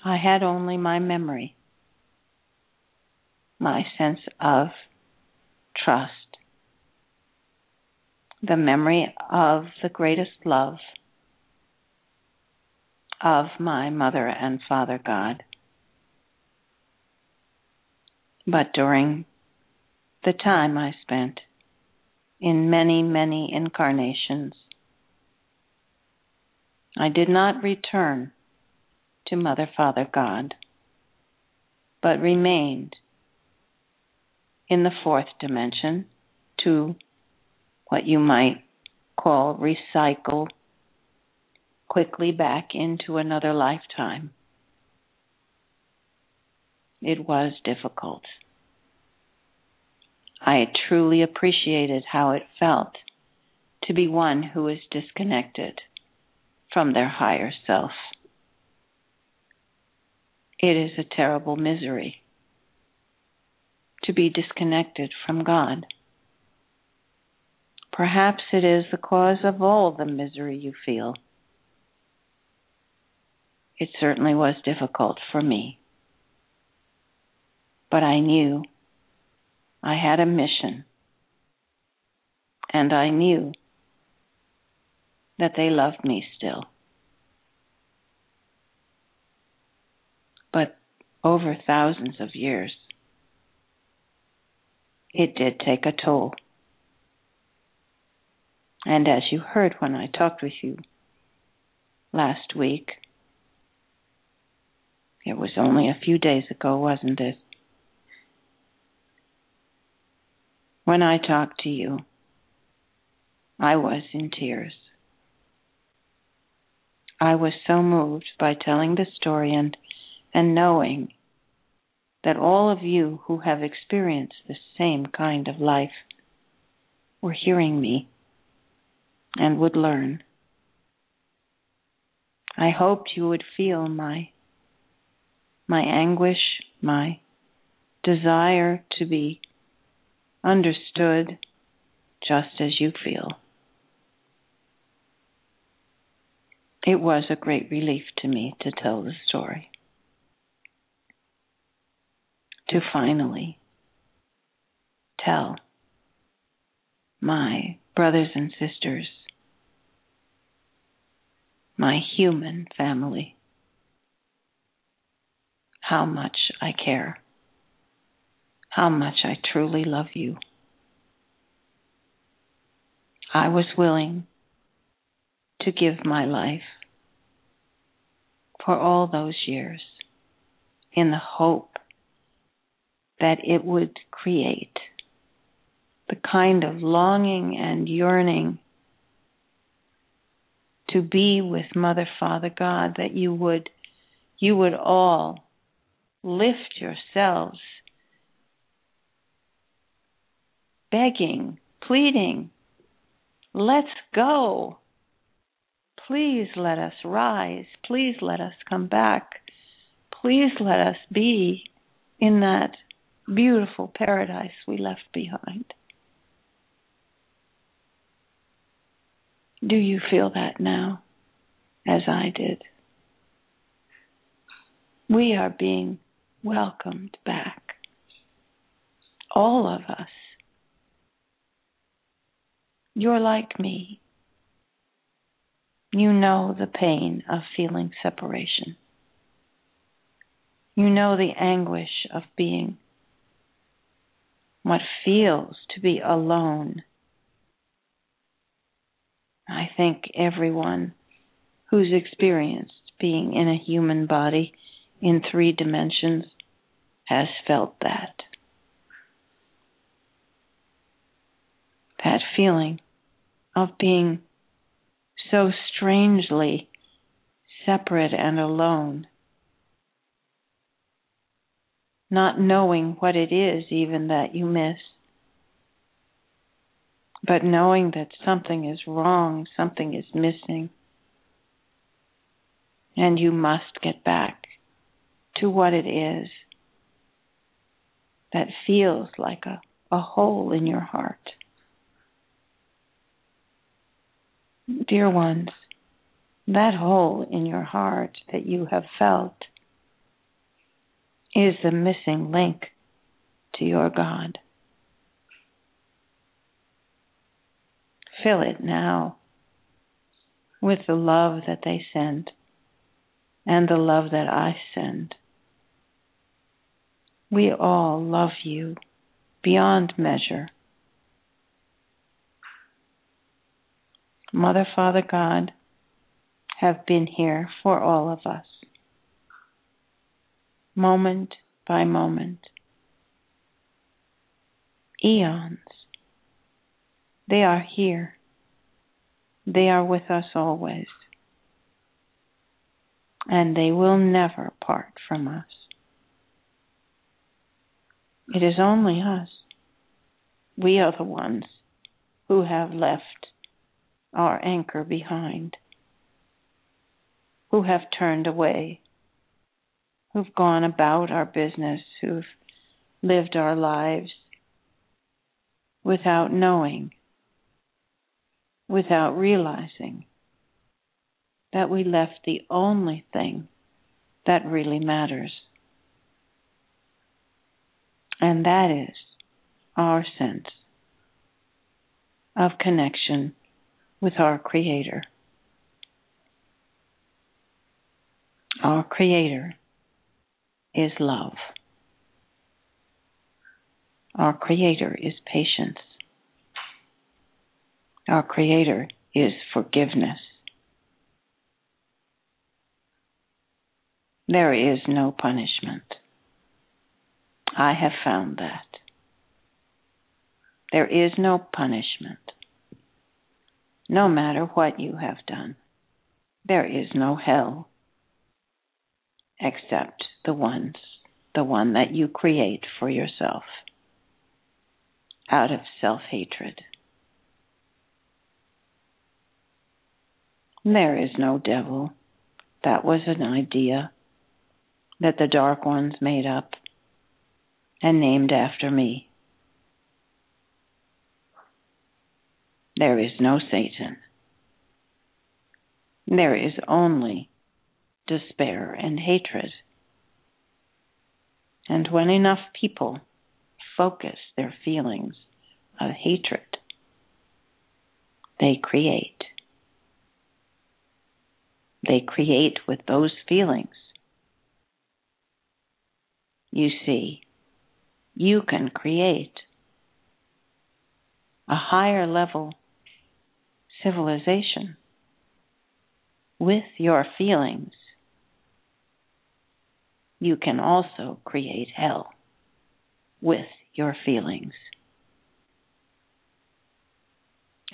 I had only my memory, my sense of trust, the memory of the greatest love of my Mother and Father God. But during the time I spent in many, many incarnations, I did not return to Mother, Father, God, but remained in the fourth dimension to what you might call recycle quickly back into another lifetime. It was difficult. I truly appreciated how it felt to be one who is disconnected from their higher self. It is a terrible misery to be disconnected from God. Perhaps it is the cause of all the misery you feel. It certainly was difficult for me. But I knew I had a mission. And I knew that they loved me still. But over thousands of years, it did take a toll. And as you heard when I talked with you last week, it was only a few days ago, wasn't it? When I talked to you, I was in tears. I was so moved by telling the story and, and knowing that all of you who have experienced the same kind of life were hearing me and would learn. I hoped you would feel my my anguish, my desire to be understood just as you feel. It was a great relief to me to tell the story. To finally tell my brothers and sisters, my human family, how much I care how much I truly love you. I was willing to give my life for all those years in the hope that it would create the kind of longing and yearning to be with Mother, Father, God that you would you would all lift yourselves begging, pleading, let's go. Please let us rise. Please let us come back. Please let us be in that beautiful paradise we left behind. Do you feel that now, as I did? We are being welcomed back. All of us. You're like me. You know the pain of feeling separation. You know the anguish of being what feels to be alone. I think everyone who's experienced being in a human body in three dimensions has felt that. That feeling of being so strangely separate and alone, not knowing what it is even that you miss, but knowing that something is wrong, something is missing, and you must get back to what it is that feels like a, a hole in your heart. Dear ones, that hole in your heart that you have felt is the missing link to your God. Fill it now with the love that they send and the love that I send. We all love you beyond measure. Mother, Father, God have been here for all of us, moment by moment, eons. They are here. They are with us always. And they will never part from us. It is only us. We are the ones who have left our anchor behind, who have turned away, who've gone about our business, who've lived our lives without knowing, without realizing that we left the only thing that really matters and that is our sense of connection with our Creator. Our Creator is love. Our Creator is patience. Our Creator is forgiveness. There is no punishment. I have found that. There is no punishment. No matter what you have done, there is no hell except the ones, the one that you create for yourself out of self hatred. There is no devil. That was an idea that the dark ones made up and named after me. There is no Satan. There is only despair and hatred. And when enough people focus their feelings of hatred, they create. They create with those feelings. You see, you can create a higher level civilization with your feelings. You can also create hell with your feelings.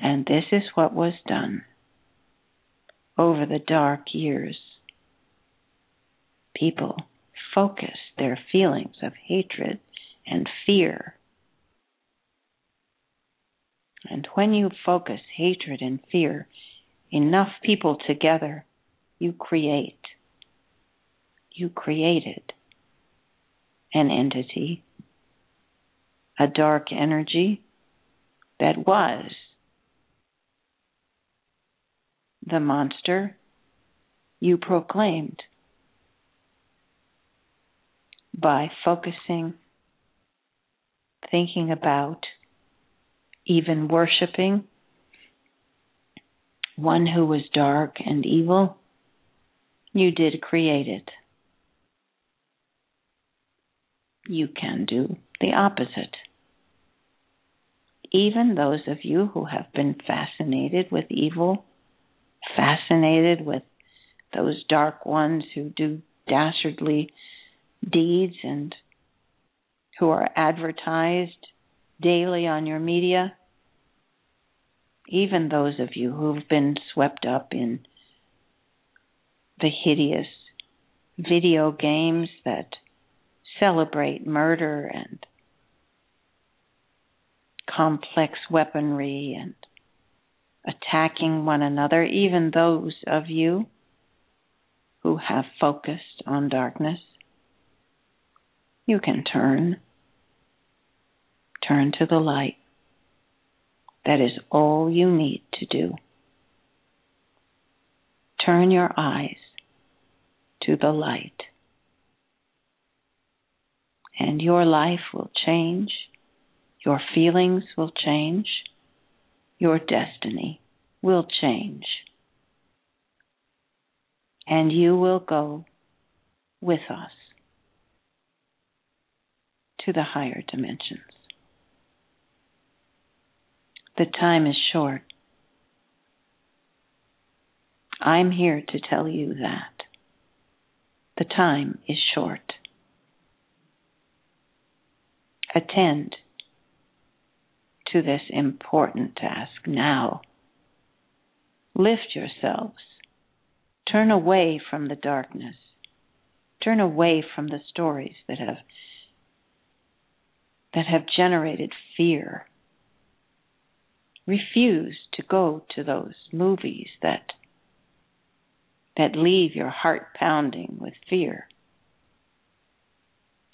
And this is what was done over the dark years. People focused their feelings of hatred and fear. And when you focus hatred and fear, enough people together, you create. You created an entity, a dark energy that was the monster you proclaimed by focusing thinking about, even worshiping one who was dark and evil, you did create it. You can do the opposite. even those of you who have been fascinated with evil, fascinated with those dark ones who do dastardly deeds and who are advertised daily on your media, even those of you who've been swept up in the hideous video games that celebrate murder and complex weaponry and attacking one another, even those of you who have focused on darkness, you can turn. Turn to the light. That is all you need to do. Turn your eyes to the light. And your life will change, your feelings will change, your destiny will change. And you will go with us to the higher dimensions. The time is short. I'm here to tell you that. The time is short. Attend to this important task now. Lift yourselves. Turn away from the darkness. Turn away from the stories that have that have generated fear. Refuse to go to those movies that that leave your heart pounding with fear.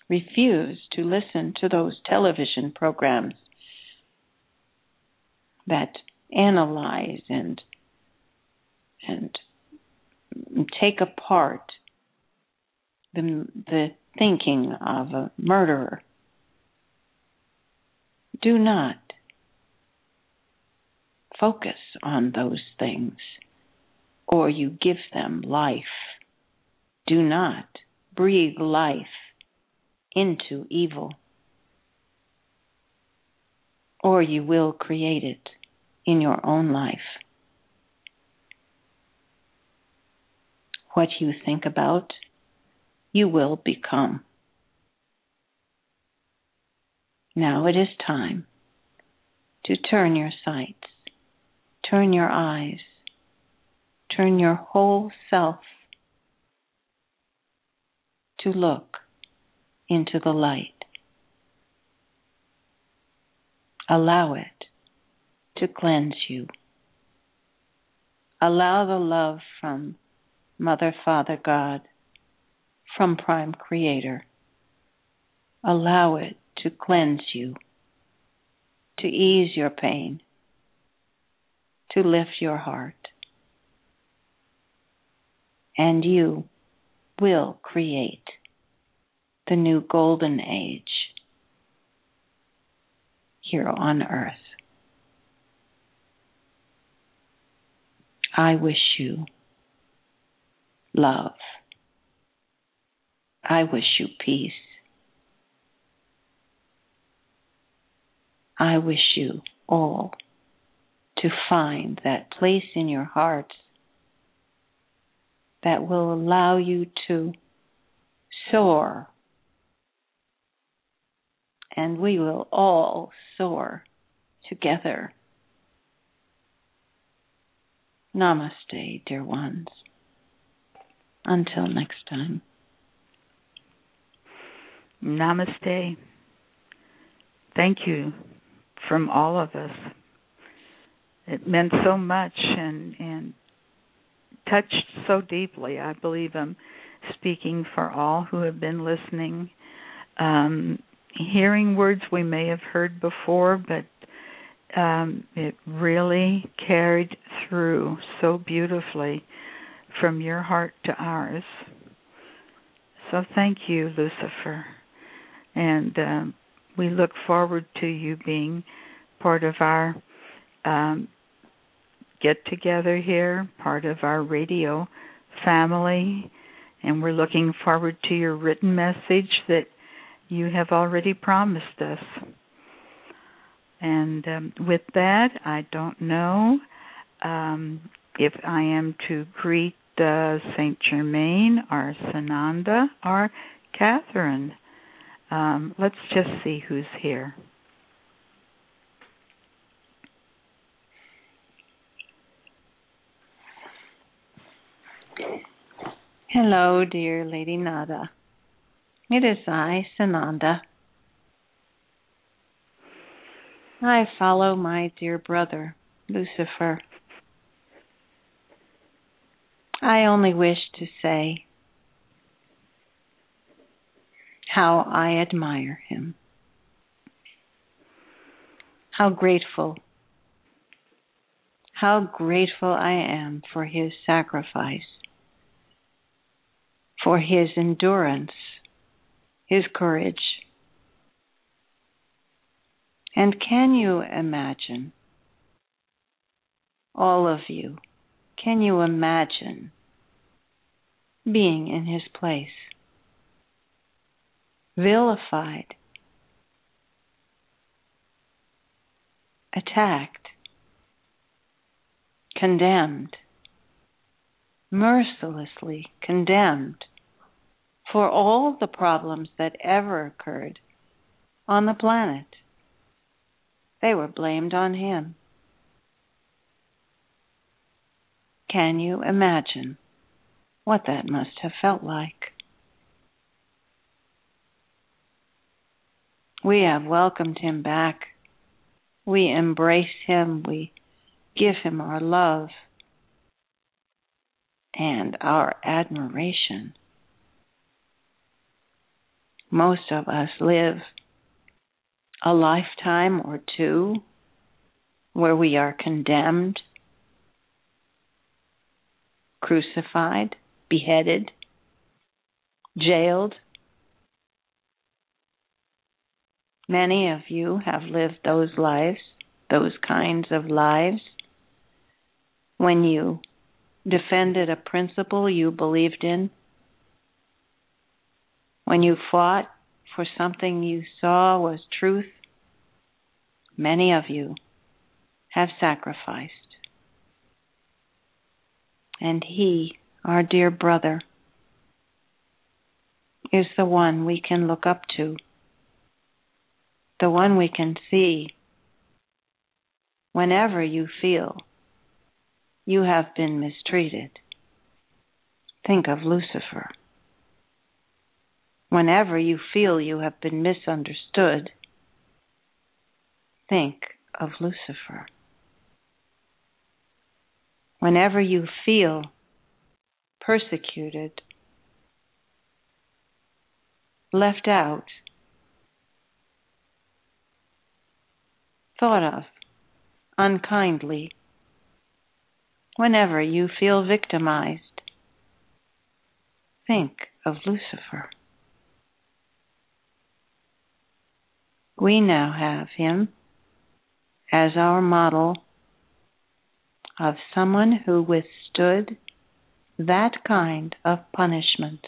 Refuse to listen to those television programs that analyze and and take apart the the thinking of a murderer. Do not focus on those things or you give them life. Do not breathe life into evil, or you will create it in your own life. What you think about, you will become. Now it is time to turn your sights, turn your eyes turn your whole self to look into the light. Allow it to cleanse you. Allow the love from Mother, Father, God, from Prime Creator. Allow it to cleanse you, to ease your pain, to lift your heart and you will create the new golden age here on earth. I wish you love. I wish you peace. I wish you all to find that place in your hearts that will allow you to soar. And we will all soar together. Namaste, dear ones. Until next time. Namaste. Thank you from all of us. It meant so much and, and touched so deeply. I believe I'm speaking for all who have been listening. Um, hearing words we may have heard before, but um, it really carried through so beautifully from your heart to ours. So thank you, Lucifer. And um, we look forward to you being part of our um, get together here, part of our radio family, and we're looking forward to your written message that you have already promised us. And um, with that, I don't know um, if I am to greet uh, Saint Germain or Sananda or Kathryn. Um, let's just see who's here. Hello, dear Lady Nada. It is I, Sananda. I follow my dear brother, Lucifer. I only wish to say how I admire him, how grateful, how grateful I am for his sacrifice, for his endurance, his courage. And can you imagine, all of you, can you imagine being in his place? Vilified, attacked, condemned, mercilessly condemned for all the problems that ever occurred on the planet. They were blamed on him. Can you imagine what that must have felt like? We have welcomed him back. We embrace him. We give him our love and our admiration. Most of us live a lifetime or two where we are condemned crucified, beheaded, jailed. Many of you have lived those lives, those kinds of lives, when you defended a principle you believed in, when you fought for something you saw was truth. Many of you have sacrificed and He, our dear brother, is the one we can look up to, the one we can see whenever you feel you have been mistreated. Think of Lucifer. Whenever you feel you have been misunderstood, think of Lucifer whenever you feel persecuted, left out, thought of unkindly, whenever you feel victimized, think of Lucifer. We now have him as our model of someone who withstood that kind of punishment,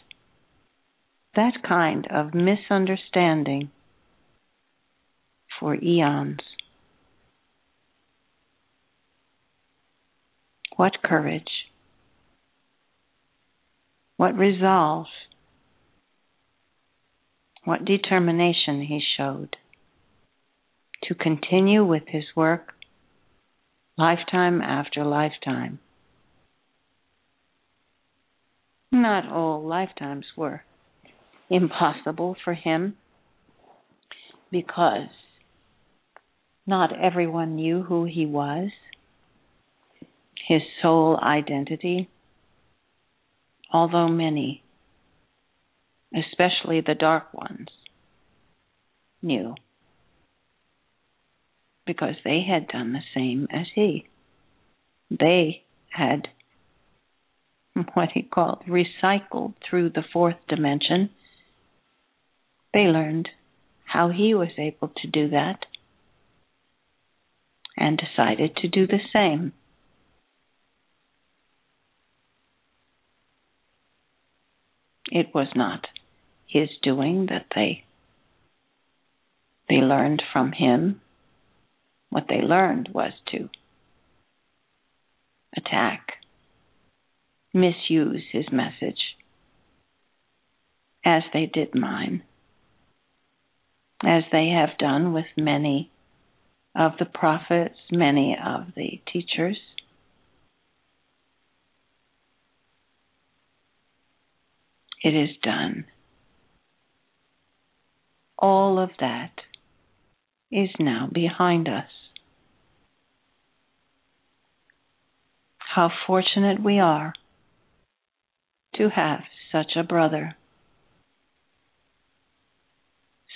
that kind of misunderstanding for eons. What courage, what resolve, what determination he showed to continue with his work lifetime after lifetime. Not all lifetimes were impossible for him because not everyone knew who he was, his soul identity, although many, especially the dark ones, knew because they had done the same as he. They had what he called recycled through the fourth dimension. They learned how he was able to do that and decided to do the same. It was not his doing that they they learned from him What they learned was to attack, misuse his message, as they did mine, as they have done with many of the prophets, many of the teachers. It is done. All of that is now behind us. How fortunate we are to have such a brother,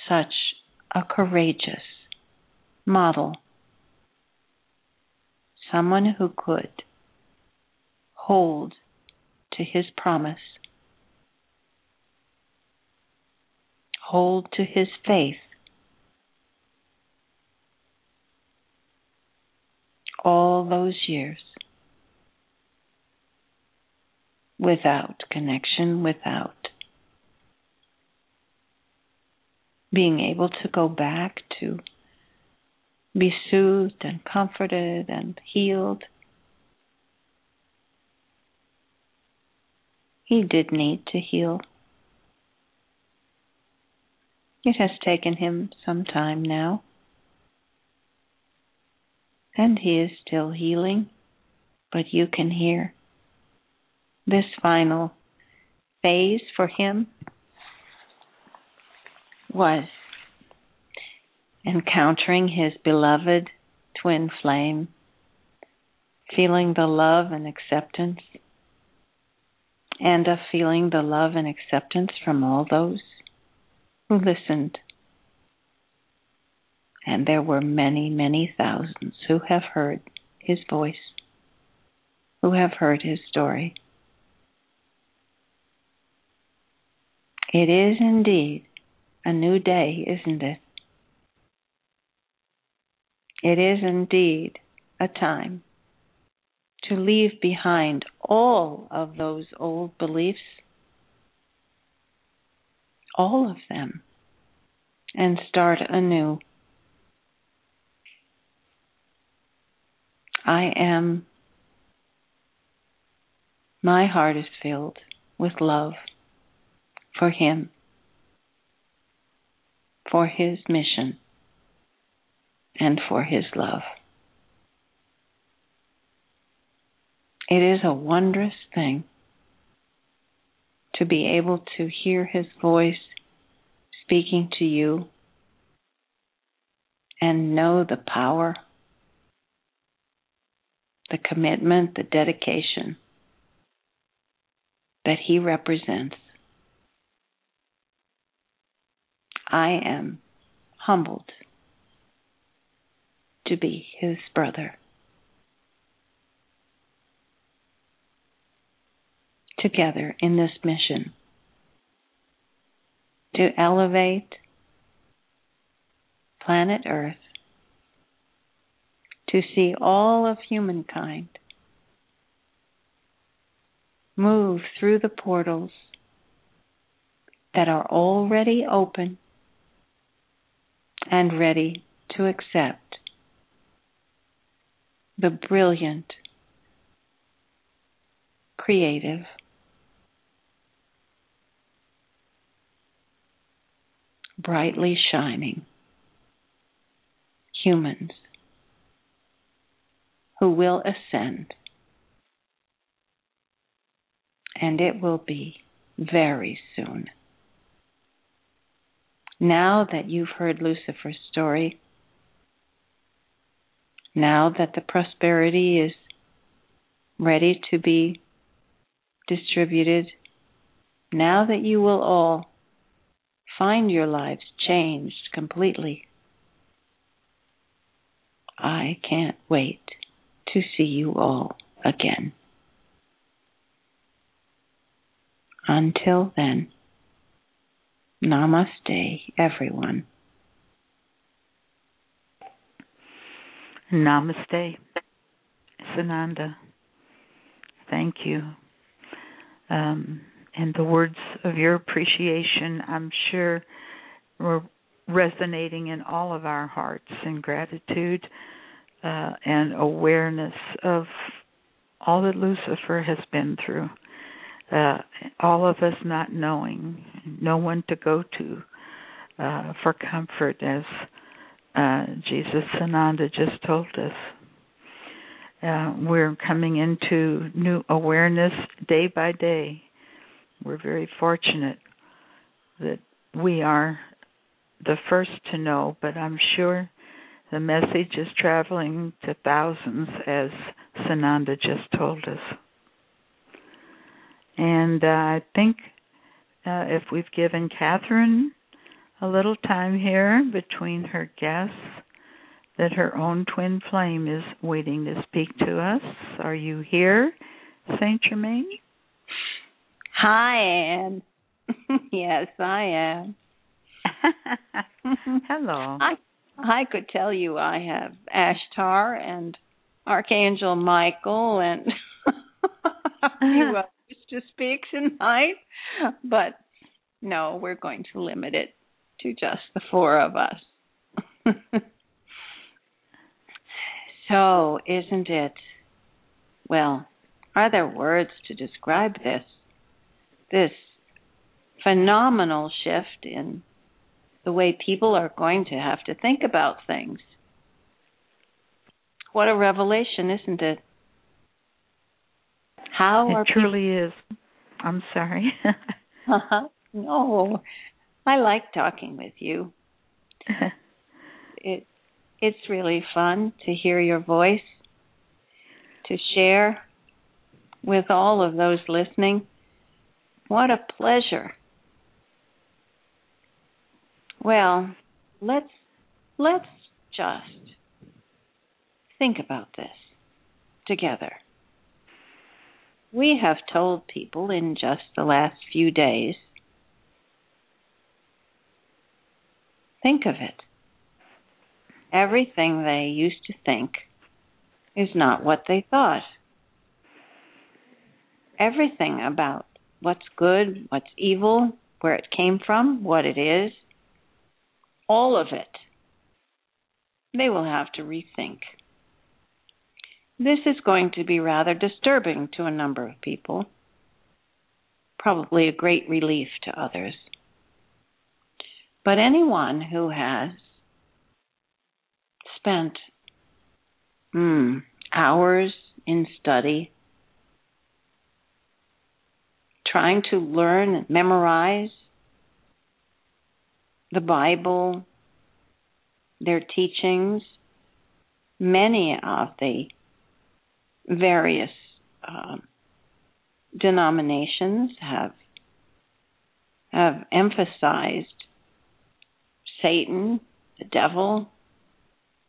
such a courageous model, someone who could hold to his promise, hold to his faith. All those years without connection, without being able to go back to be soothed and comforted and healed. He did need to heal. It has taken him some time now, and he is still healing, but you can hear this final phase for him was encountering his beloved twin flame, feeling the love and acceptance, and of feeling the love and acceptance from all those who listened. And there were many, many thousands who have heard his voice, who have heard his story. It is indeed a new day, isn't it? It is indeed a time to leave behind all of those old beliefs, all of them, and start anew. I am, my heart is filled with love for Him, for His mission, and for His love. It is a wondrous thing to be able to hear His voice speaking to you and know the power, the commitment, the dedication that He represents I am humbled to be his brother. Together in this mission to elevate planet Earth, to see all of humankind move through the portals that are already open and ready to accept the brilliant, creative, brightly shining humans who will ascend. And it will be very soon. Now that you've heard Lucifer's story, now that the prosperity is ready to be distributed, now that you will all find your lives changed completely, I can't wait to see you all again. Until then, Namaste, everyone. Namaste, Sananda. Thank you. Um, and the words of your appreciation, I'm sure, were resonating in all of our hearts in gratitude uh, and awareness of all that Lucifer has been through. Uh, all of us not knowing, no one to go to uh, for comfort, as uh, Jesus Sananda just told us. Uh, we're coming into new awareness day by day. We're very fortunate that we are the first to know, but I'm sure the message is traveling to thousands, as Sananda just told us. And uh, I think uh, if we've given Kathryn a little time here between her guests, that her own twin flame is waiting to speak to us. Are you here, Saint Germain? Hi, Anne. yes, I am. Hello. I I could tell you I have Ashtar and Archangel Michael and a few to speak tonight, but no, we're going to limit it to just the four of us. so, isn't it? Well, are there words to describe this? This phenomenal shift in the way people are going to have to think about things. What a revelation, isn't it? How it truly people... is. I'm sorry. uh-huh. No, I like talking with you. it it's really fun to hear your voice, to share with all of those listening. What a pleasure. Well, let's let's just think about this together. We have told people in just the last few days think of it. Everything they used to think is not what they thought. Everything about what's good, what's evil, where it came from, what it is, all of it, they will have to rethink. This is going to be rather disturbing to a number of people, probably a great relief to others. But anyone who has spent mm, hours in study trying to learn and memorize the Bible, their teachings, many of the various uh, denominations have have emphasized Satan, the devil,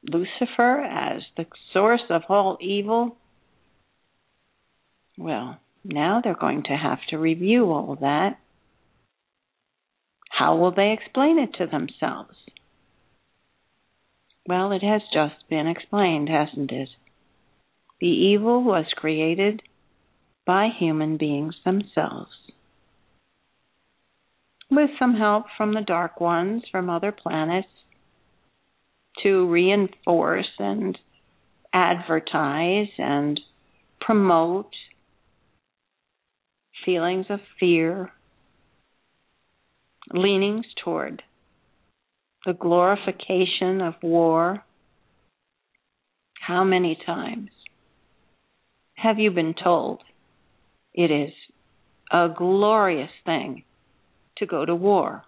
Lucifer as the source of all evil. Well, now they're going to have to review all that how will they explain it to themselves? Well, it has just been explained, hasn't it? The evil was created by human beings themselves. With some help from the dark ones from other planets to reinforce and advertise and promote feelings of fear, leanings toward the glorification of war. How many times have you been told it is a glorious thing to go to war?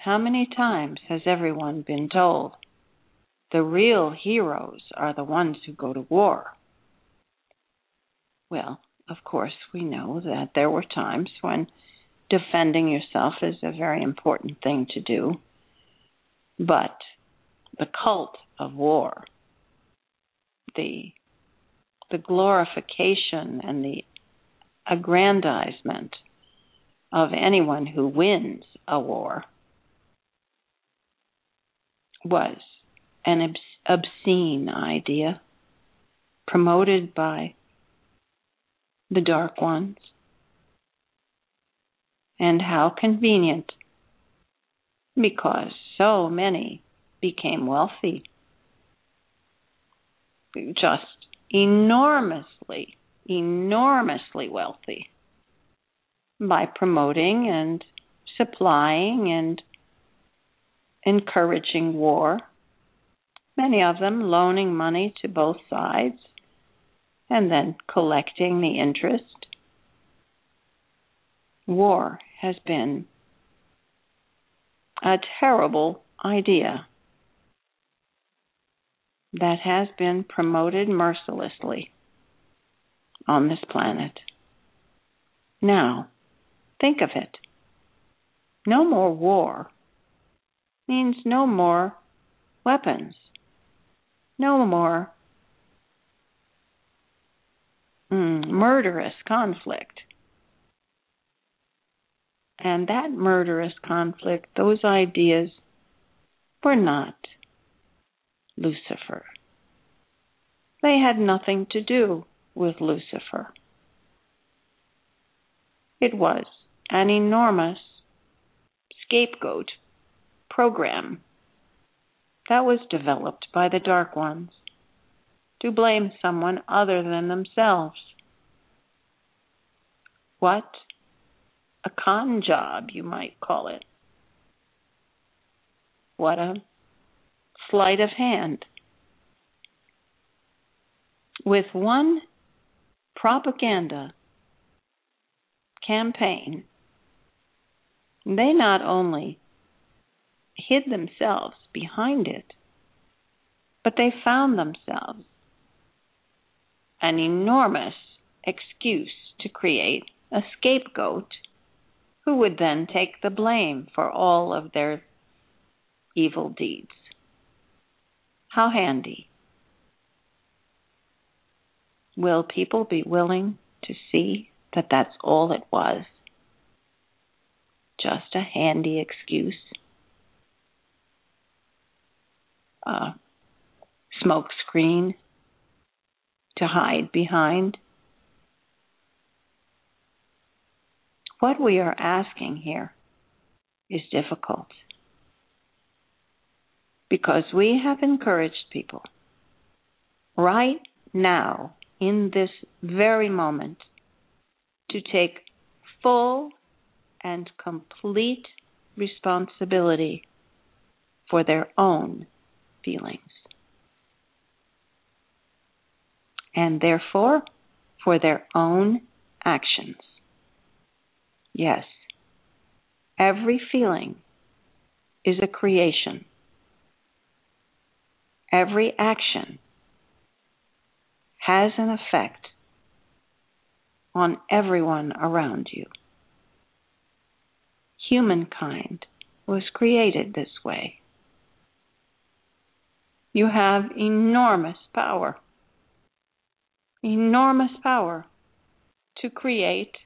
How many times has everyone been told the real heroes are the ones who go to war? Well, of course, we know that there were times when defending yourself is a very important thing to do. But the cult of war, the the glorification and the aggrandizement of anyone who wins a war was an obscene idea promoted by the dark ones and how convenient, because so many became wealthy. just enormously, enormously wealthy by promoting and supplying and encouraging war, many of them loaning money to both sides and then collecting the interest. War has been a terrible idea that has been promoted mercilessly on this planet. Now, think of it. No more war means no more weapons, no more mm, murderous conflict. And that murderous conflict, those ideas were not Lucifer. They had nothing to do with Lucifer. It was an enormous scapegoat program that was developed by the Dark Ones to blame someone other than themselves. What a con job, you might call it. What a sleight of hand. With one propaganda campaign, they not only hid themselves behind it, but they found themselves an enormous excuse to create a scapegoat who would then take the blame for all of their evil deeds. How handy. Will people be willing to see that that's all it was? Just a handy excuse. A smoke screen to hide behind. What we are asking here is difficult because we have encouraged people right now, in this very moment, to take full and complete responsibility for their own feelings. And therefore, for their own actions. Yes, every feeling is a creation. Every action has an effect on everyone around you. Humankind was created this way. You have enormous power, enormous power to create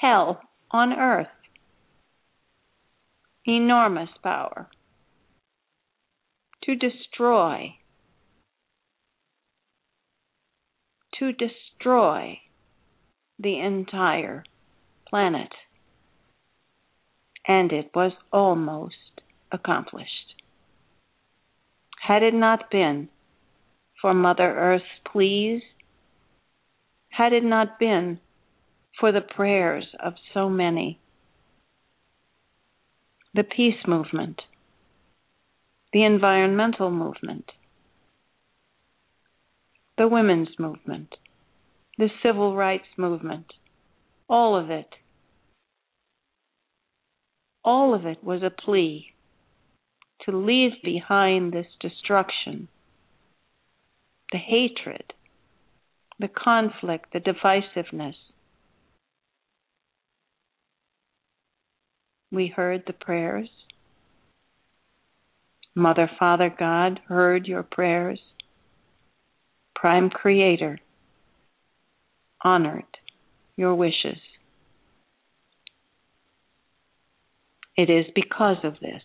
hell on earth. Enormous power to destroy, to destroy the entire planet. And it was almost accomplished. Had it not been for Mother Earth's pleas, had it not been for the prayers of so many. The peace movement, the environmental movement, the women's movement, the civil rights movement, all of it. All of it was a plea to leave behind this destruction, the hatred, the conflict, the divisiveness, we heard the prayers. Mother, Father, God heard your prayers. Prime Creator honored your wishes. It is because of this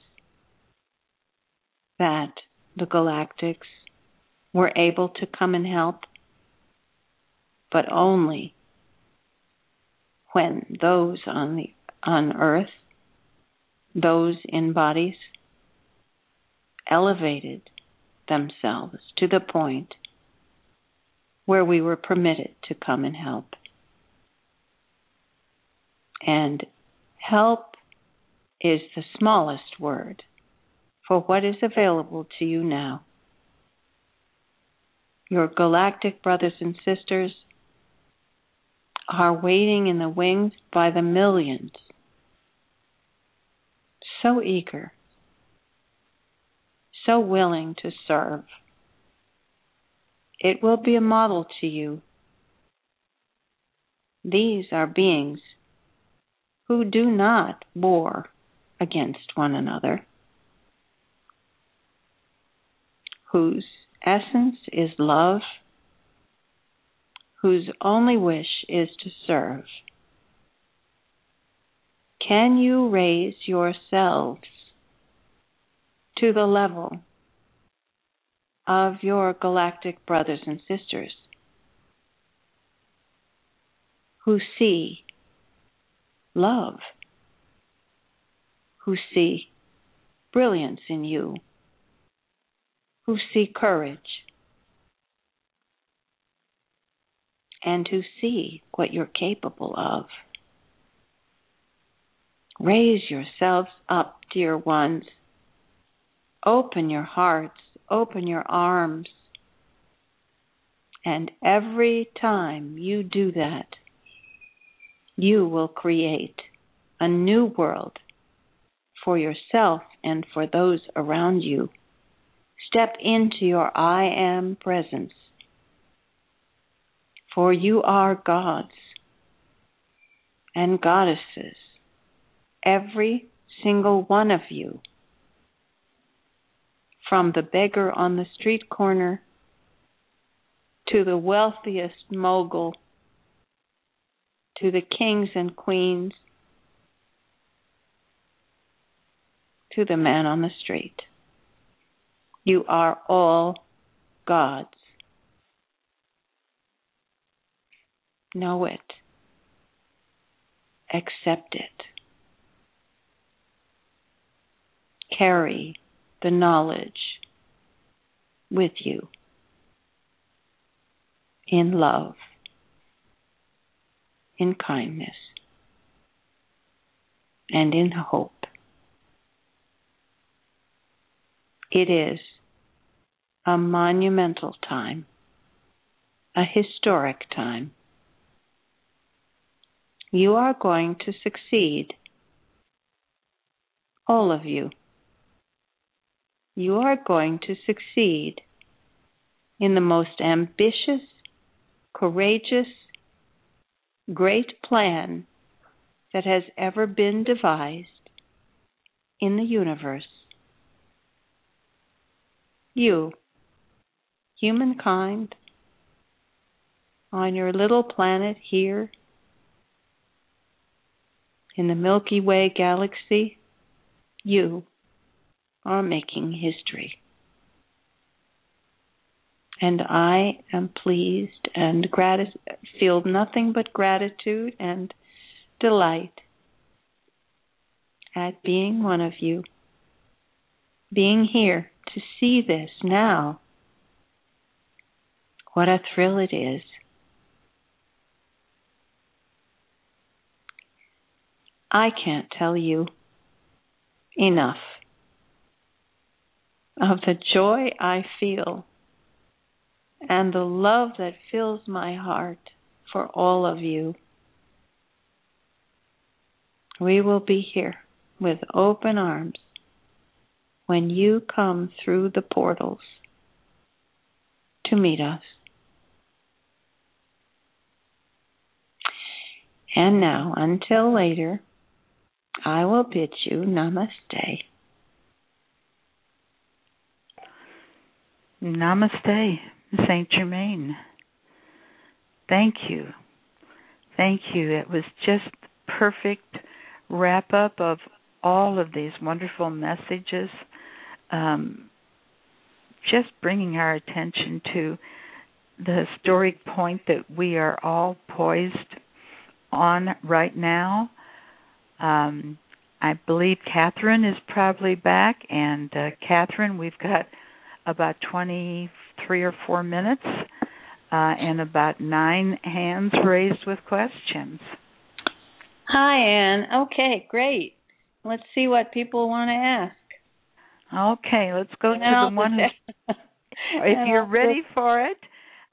that the galactics were able to come and help, but only when those on the on earth those in bodies elevated themselves to the point where we were permitted to come and help. And help is the smallest word for what is available to you now. Your galactic brothers and sisters are waiting in the wings by the millions, so eager, so willing to serve. It will be a model to you. These are beings who do not war against one another, whose essence is love, whose only wish is to serve. Can you raise yourselves to the level of your galactic brothers and sisters who see love, who see brilliance in you, who see courage, and who see what you're capable of. Raise yourselves up, dear ones. Open your hearts, open your arms. And every time you do that, you will create a new world for yourself and for those around you. Step into your I am presence, for you are gods and goddesses, every single one of you, from the beggar on the street corner to the wealthiest mogul to the kings and queens, to the man on the street. You are all God's. Know it. Accept it. Carry the knowledge with you in love in kindness and in hope. It is a monumental time, a historic time. You are going to succeed, all of you. You are going to succeed in the most ambitious, courageous, great plan that has ever been devised in the universe. You, humankind, on your little planet here in the Milky Way galaxy, you are making history and I am pleased and feel nothing but gratitude and delight at being one of you, being here to see this now. What a thrill it is. I can't tell you enough of the joy I feel and the love that fills my heart for all of you. We will be here with open arms when you come through the portals to meet us. And now, until later, I will bid you namaste. Namaste. Saint Germain. Thank you. Thank you. It was just perfect wrap up of all of these wonderful messages. Um, just bringing our attention to the historic point that we are all poised on right now. Um, I believe Kathryn is probably back, and uh, Kathryn, we've got about 23 or four minutes uh, and about nine hands raised with questions. Hi, Anne. Okay, great. Let's see what people want to ask. Okay, let's go and to the one who, if you're ready for it,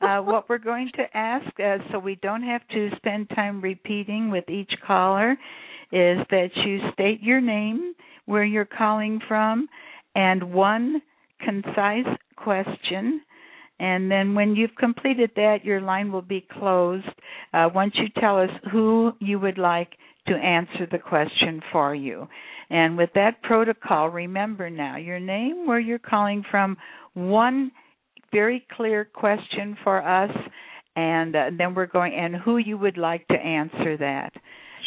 uh, what we're going to ask, uh, so we don't have to spend time repeating with each caller, is that you state your name, where you're calling from, and one concise question. And then when you've completed that, your line will be closed uh, once you tell us who you would like to answer the question for you. And with that protocol, remember now your name, where you're calling from, one very clear question for us, and uh, then we're going, and who you would like to answer that.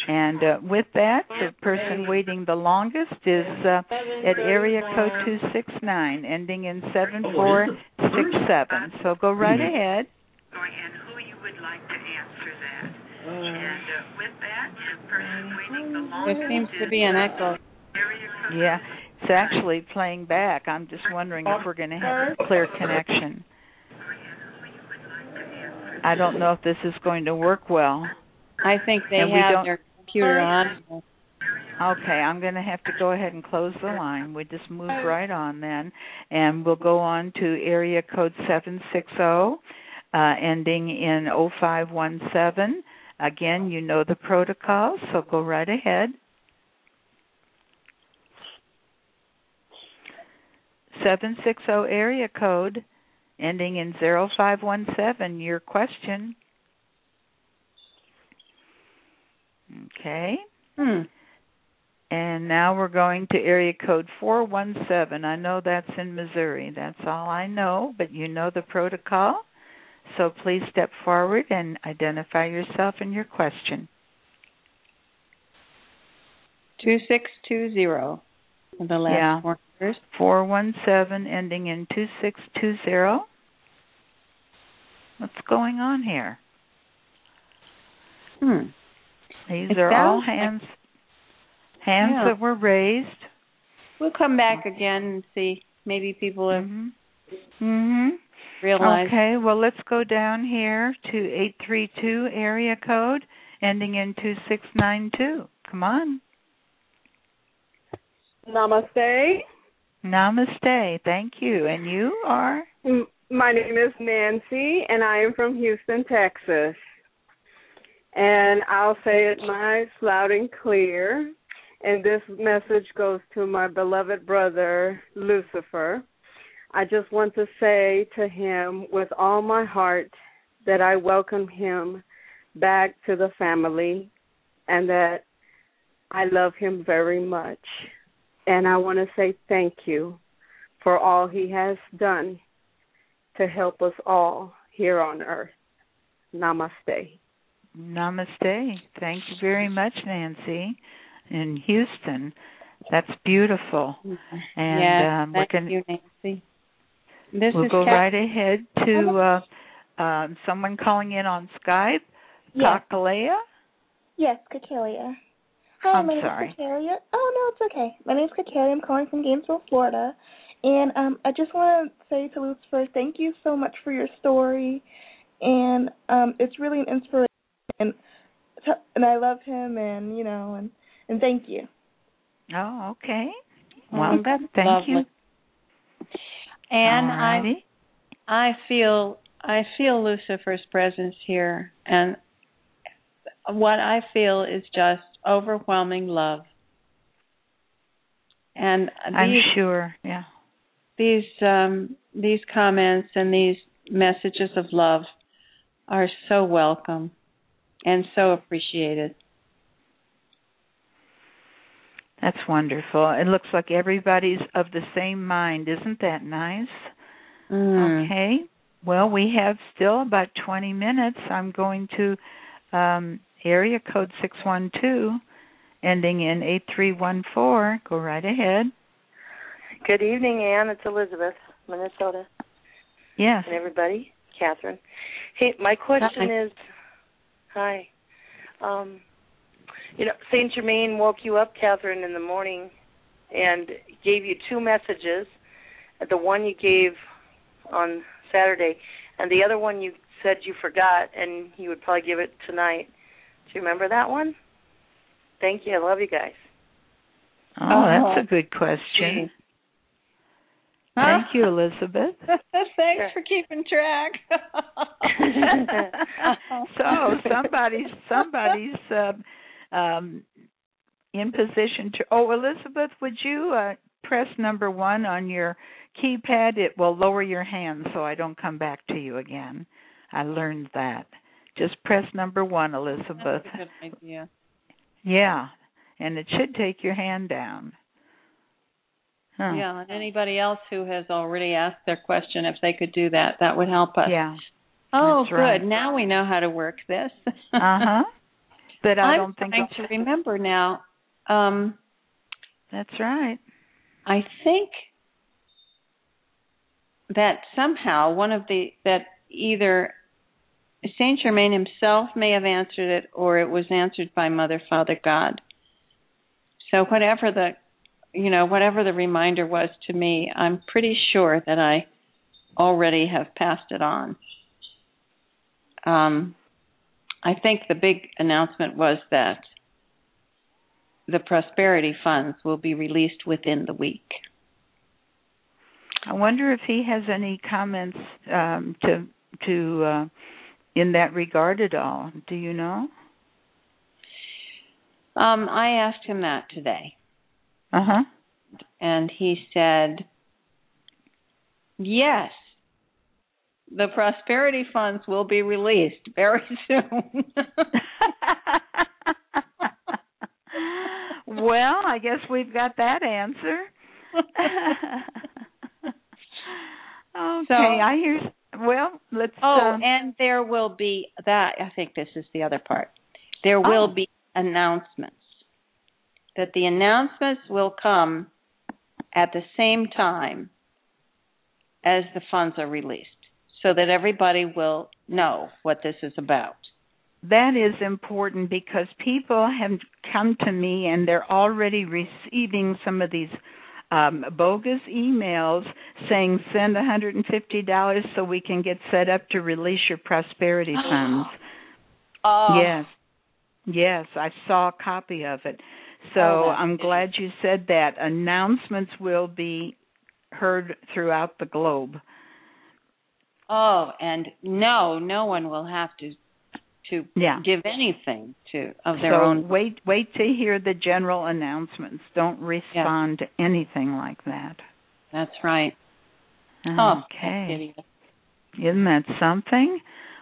And uh, with that, the person waiting the longest is uh, at area code 269, ending in 7467. So go right ahead. And who you would like to answer that. And uh, with that, the person waiting the longest There seems to be an echo. Yeah, it's actually playing back. I'm just wondering if we're going to have a clear connection. I don't know if this is going to work well. I think they And we have don't- their computer on. Okay, I'm going to have to go ahead and close the line. We just move right on then, and we'll go on to area code 760, uh, ending in 0517. Again, you know the protocol, so go right ahead. 760 area code, ending in 0517. Your question. Okay. Hmm. And now we're going to area code 417. I know that's in Missouri. That's all I know, but you know the protocol. So please step forward and identify yourself and your question. 2620. The last Yeah. four numbers. 417 ending in 2620. What's going on here? Hmm. These It are all sounds like- hands hands Yeah. that were raised. We'll come back again and see. Maybe people have Mhm. Mhm. realized. Okay, well, let's go down here to 832 area code ending in 2692. Come on. Namaste. Namaste. Thank you. And you are? My name is Nancy, and I am from Houston, Texas. And I'll say it nice, loud, and clear. And this message goes to my beloved brother, Lucifer. I just want to say to him with all my heart that I welcome him back to the family and that I love him very much. And I want to say thank you for all he has done to help us all here on earth. Namaste. Namaste. Thank you very much, Nancy, in Houston. That's beautiful. And yeah, um, we're thank gonna, you, Nancy. This we'll is go Kat- right ahead to uh, um, someone calling in on Skype. Yes, Kakalea? yes, Kakalia. Hi, I'm my name sorry. is Kakalia. Oh no, it's okay. My name is Kakalia. I'm calling from Gainesville, Florida, and um, I just want to say to Lucifer, thank you so much for your story, and um, it's really an inspiration, and and I love him, and you know, and and thank you. Oh, okay. Well, that's thank lovely. you. And I Alrighty. I feel I feel Lucifer's presence here and what I feel is just overwhelming love. And I'm sure. Yeah. these um these comments and these messages of love are so welcome and so appreciated. That's wonderful. It looks like everybody's of the same mind. Isn't that nice? Mm. Okay. Well, we have still about 20 minutes. I'm going to um, area code 612, ending in 8314. Go right ahead. Good evening, Anne. It's Elizabeth, Minnesota, Yes. and everybody. Kathryn. Hey, my question Hi. is, hi. Um, you know, Saint Germain woke you up, Kathryn, in the morning, and gave you two messages. The one you gave on Saturday, and the other one you said you forgot, and you would probably give it tonight. Do you remember that one? Thank you. I love you guys. Oh, that's a good question. Thank you, Elizabeth. Thanks for keeping track. so somebody's somebody's uh, um, in position to. Oh, Elizabeth, would you uh, press number one on your keypad? It will lower your hand so I don't come back to you again. I learned that. Just press number one, Elizabeth. That's a good idea. Yeah, and it should take your hand down. Huh. Yeah, and anybody else who has already asked their question, if they could do that, that would help us. Yeah. Oh, That's good. right. Now we know how to work this. Uh huh. But I I'm don't think trying to remember now. Um, that's right. I think that somehow one of the that either Saint Germain himself may have answered it, or it was answered by Mother, Father, God. So whatever the you know whatever the reminder was to me, I'm pretty sure that I already have passed it on. Um, I think the big announcement was that the prosperity funds will be released within the week. I wonder if he has any comments um, to to uh, in that regard at all. Do you know? Um, I asked him that today, Uh huh. and he said, "Yes, the prosperity funds will be released very soon." well, I guess we've got that answer. okay, So- I hear. Well, let's. oh, um, and there will be that. I think this is the other part. There will Oh. be announcements. That the announcements will come at the same time as the funds are released, so that everybody will know what this is about. that is important because people have come to me and they're already receiving some of these um bogus emails saying send $150 so we can get set up to release your prosperity funds. Oh, Yes. Yes, I saw a copy of it. So Oh, I'm glad you said that. Announcements will be heard throughout the globe. Oh, and no, no one will have to to Yeah. give anything to of their so own. wait wait to hear the general announcements. Don't respond to anything like that. That's right. Oh, Okay. that's Isn't that something?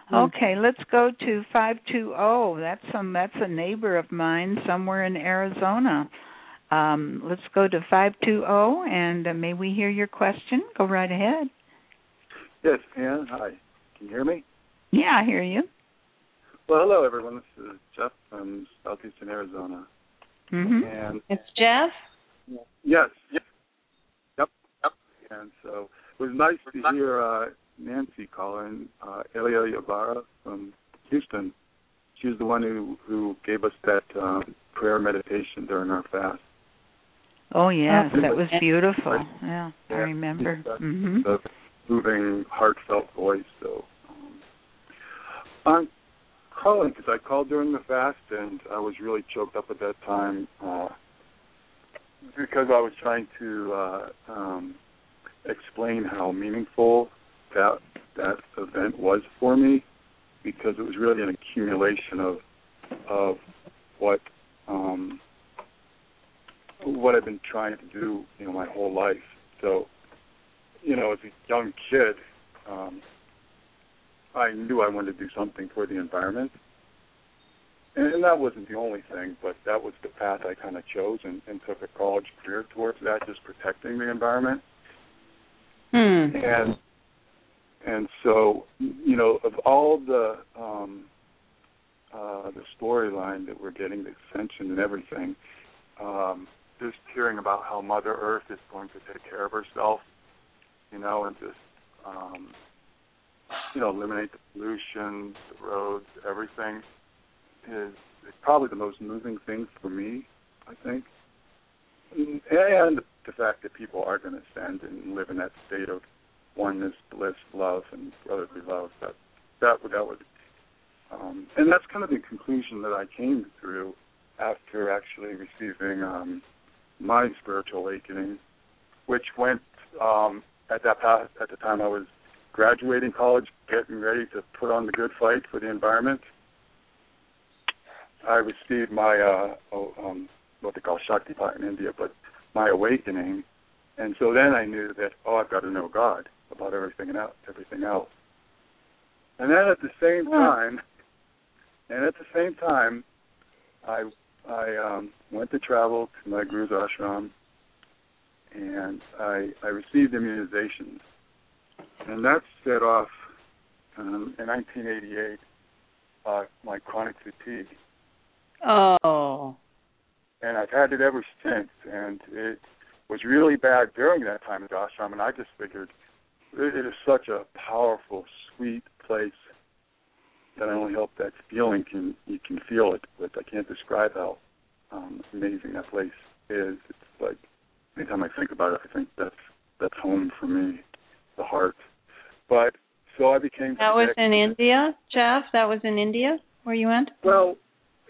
Hmm. Okay, let's go to 520. That's some that's a neighbor of mine somewhere in Arizona. Um, let's go to 520 and uh, may we hear your question? Go right ahead. Yes, Anne. Hi. Can you hear me? Yeah, I hear you. Well, hello, everyone. This is Jeff from southeastern Arizona. Mhm. And It's Jeff. yes, yep, yep, yep. And so it was nice to hear uh, Nancy call in, uh, Elia Yabara from Houston. She was the one who who gave us that um, prayer meditation during our fast. Oh yes, that was beautiful. Yeah, I Yeah. remember. Uh, Mhm. The moving, heartfelt voice. So um, I'm calling because I called during the fast and I was really choked up at that time uh, because I was trying to uh, um, explain how meaningful that that event was for me because it was really an accumulation of of what um, what I've been trying to do, you know, my whole life. So, you know, as a young kid, um, I knew I wanted to do something for the environment, and, and that wasn't the only thing, but that was the path I kind of chose and, and took a college career towards that, just protecting the environment. Hmm. And and so, you know, of all the um, uh, the storyline that we're getting, the ascension and everything, um, just hearing about how Mother Earth is going to take care of herself, you know, and just um, you know, eliminate the pollution, the roads, everything is, is probably the most moving thing for me, I think. And the fact that people are going to ascend and live in that state of oneness, bliss, love, and brotherly love. That that would that would, um, and that's kind of the conclusion that I came through after actually receiving um, my spiritual awakening, which went um, at that past, at the time I was graduating college, getting ready to put on the good fight for the environment. I received my uh, oh, um, what they call Shaktipat in India, but my awakening, and so then I knew that oh, I've got to know God about everything and everything else. And then at the same time, and at the same time, I I um, went to travel to my Guru's ashram, and I I received immunizations, and that set off um, in 1988 uh, my chronic fatigue. Oh. And I've had it ever since, and it was really bad during that time at ashram, and I just figured it is such a powerful, sweet place that I only hope that feeling can you can feel it, but I can't describe how um, amazing that place is. It's like anytime I think about it, I think that's that's home for me, the heart. But so I became. That was in India, Jeff. That was in India where you went. Well,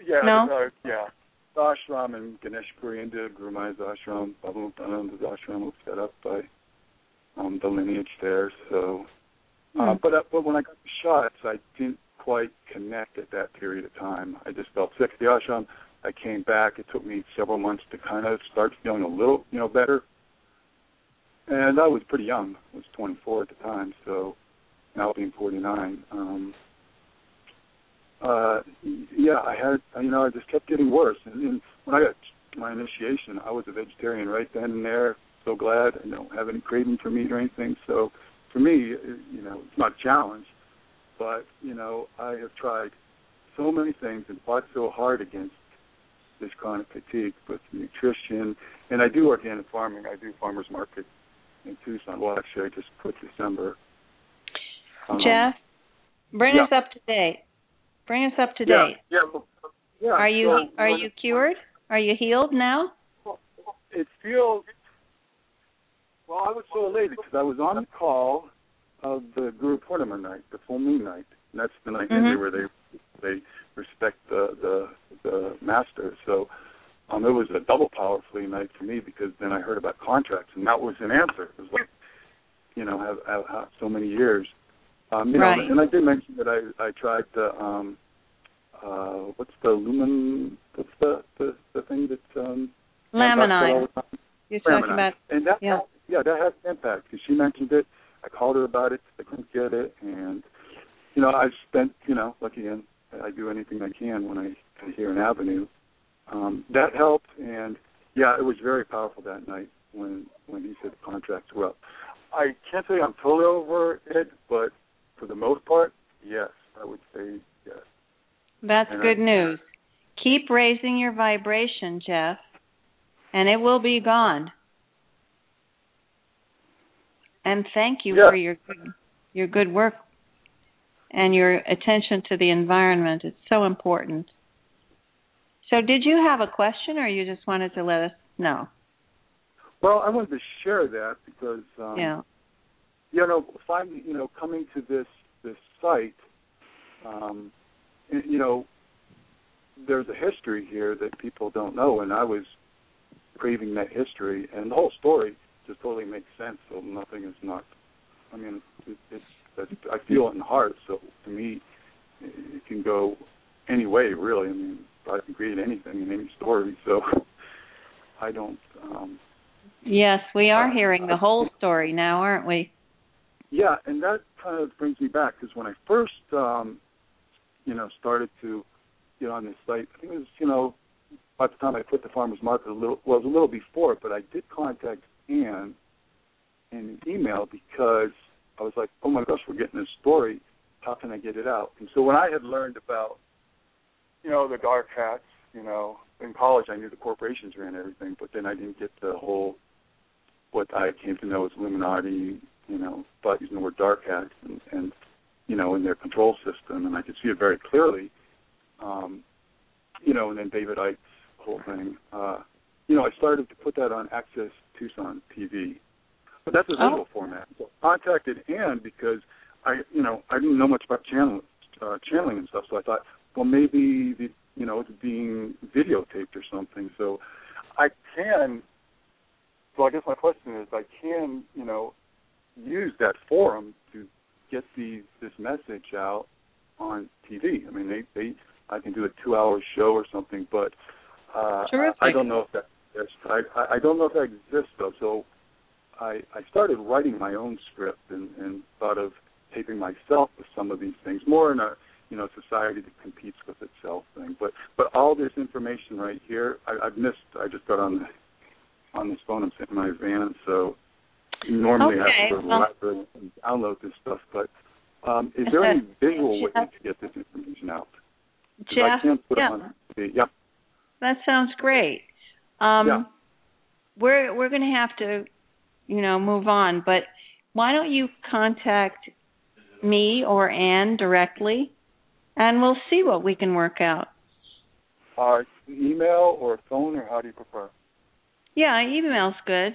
yeah, no? uh, yeah. The ashram in Ganeshpuri, India, Guru ashram, Baba Muktananda's ashram was set up by um, the lineage there. So, uh, Hmm. but uh, but when I got the shots, I didn't quite connect at that period of time. I just felt sick at the ashram. I came back. It took me several months to kind of start feeling a little, you know, better. And I was pretty young. I was 24 at the time, so now being 49. Um, uh, yeah, I had, you know, I just kept getting worse. And, and when I got my initiation, I was a vegetarian right then and there. So glad I don't have any craving for meat or anything. So for me, you know, it's not a challenge, but you know, I have tried so many things and fought so hard against this chronic fatigue with nutrition. And I do organic farming. I do farmers market in Tucson. Well, actually, I just put December. Um, Jeff, bring yeah. us up to date. Bring us up to yeah, date. Yeah, well, yeah. Are you so are you cured? Are you healed now? it feels well i was so elated because i was on the call of the guru purnima night the full moon night and that's the night India Mhm. where they they respect the the the master so um it was a double powerfully night for me because then i heard about contracts and that was an answer it was like you know have, have, have so many years um you Right. know and i did mention that i i tried the um uh what's the lumen what's the the the thing that um Anne talks about all the time? You're talking about and that yeah. Yeah that has impact because she mentioned it. I called her about it. I couldn't get it. And you know i've spent you know like again i do anything i can when i can hear an avenue. Um that helped. And yeah it was very powerful that night when when he said the contracts were up i can't say i'm totally over it but for the most part yes i would say yes. That's And I- good news. Keep raising your vibration, Jeff, and it will be gone. And thank you Yeah. for your good, your good work and your attention to the environment. It's so important. So, did you have a question, or you just wanted to let us know? well i wanted to share that because um yeah. you know, finally, you know, coming to this this site, um, you know, there's a history here that people don't know, and I was craving that history, and the whole story just totally makes sense. So nothing is not. I mean, it, it's, I feel it in the heart. So to me, it, can go any way, really. I mean, I can create anything in any story. So I don't. um Yes, we are Uh, hearing the whole story now, aren't we? Yeah, and that kind of brings me back because when I first, um, you know, started to get on this site, I think it was, you know, by the time I put the farmers market a little, well, it was a little before, but I did contact Anne in an email because I was like, oh my gosh, we're getting this story. How can I get it out? And so when I had learned about, you know, the dark hats, you know, in college I knew the corporations ran everything, but then I didn't get the whole what I came to know as Illuminati, you know, thought using the word dark hats and, and you know, in their control system and I could see it very clearly. Um, you know, and then David Icke's whole thing. Uh, you know, I started to put that on Access Tucson TV. But that's a Oh. visual format. So I contacted Anne because I you know I didn't know much about channel uh, channeling and stuff, so I thought, well, maybe the you know it's being videotaped or something. So I can. So I guess my question is, I can you know use that forum to get the this message out on TV. I mean, they they I can do a two hour show or something, but uh, Terrific. I don't know if that that's I I don't know if that exists though. So I I started writing my own script and and thought of taping myself with some of these things more in a you know society that competes with itself thing. But but all this information right here, I, I've missed. I just got on the on this phone. I'm sitting in my van, so normally I have to well- library and download this stuff. But um, is there any visual way to get this information out? Jeff, I can't put yeah, it on. Yeah. that sounds great. Um, Yeah. We're we're going to have to, you know, move on. But why don't you contact me or Anne directly, and we'll see what we can work out. Uh, email or phone, or how do you prefer? Yeah, email's good.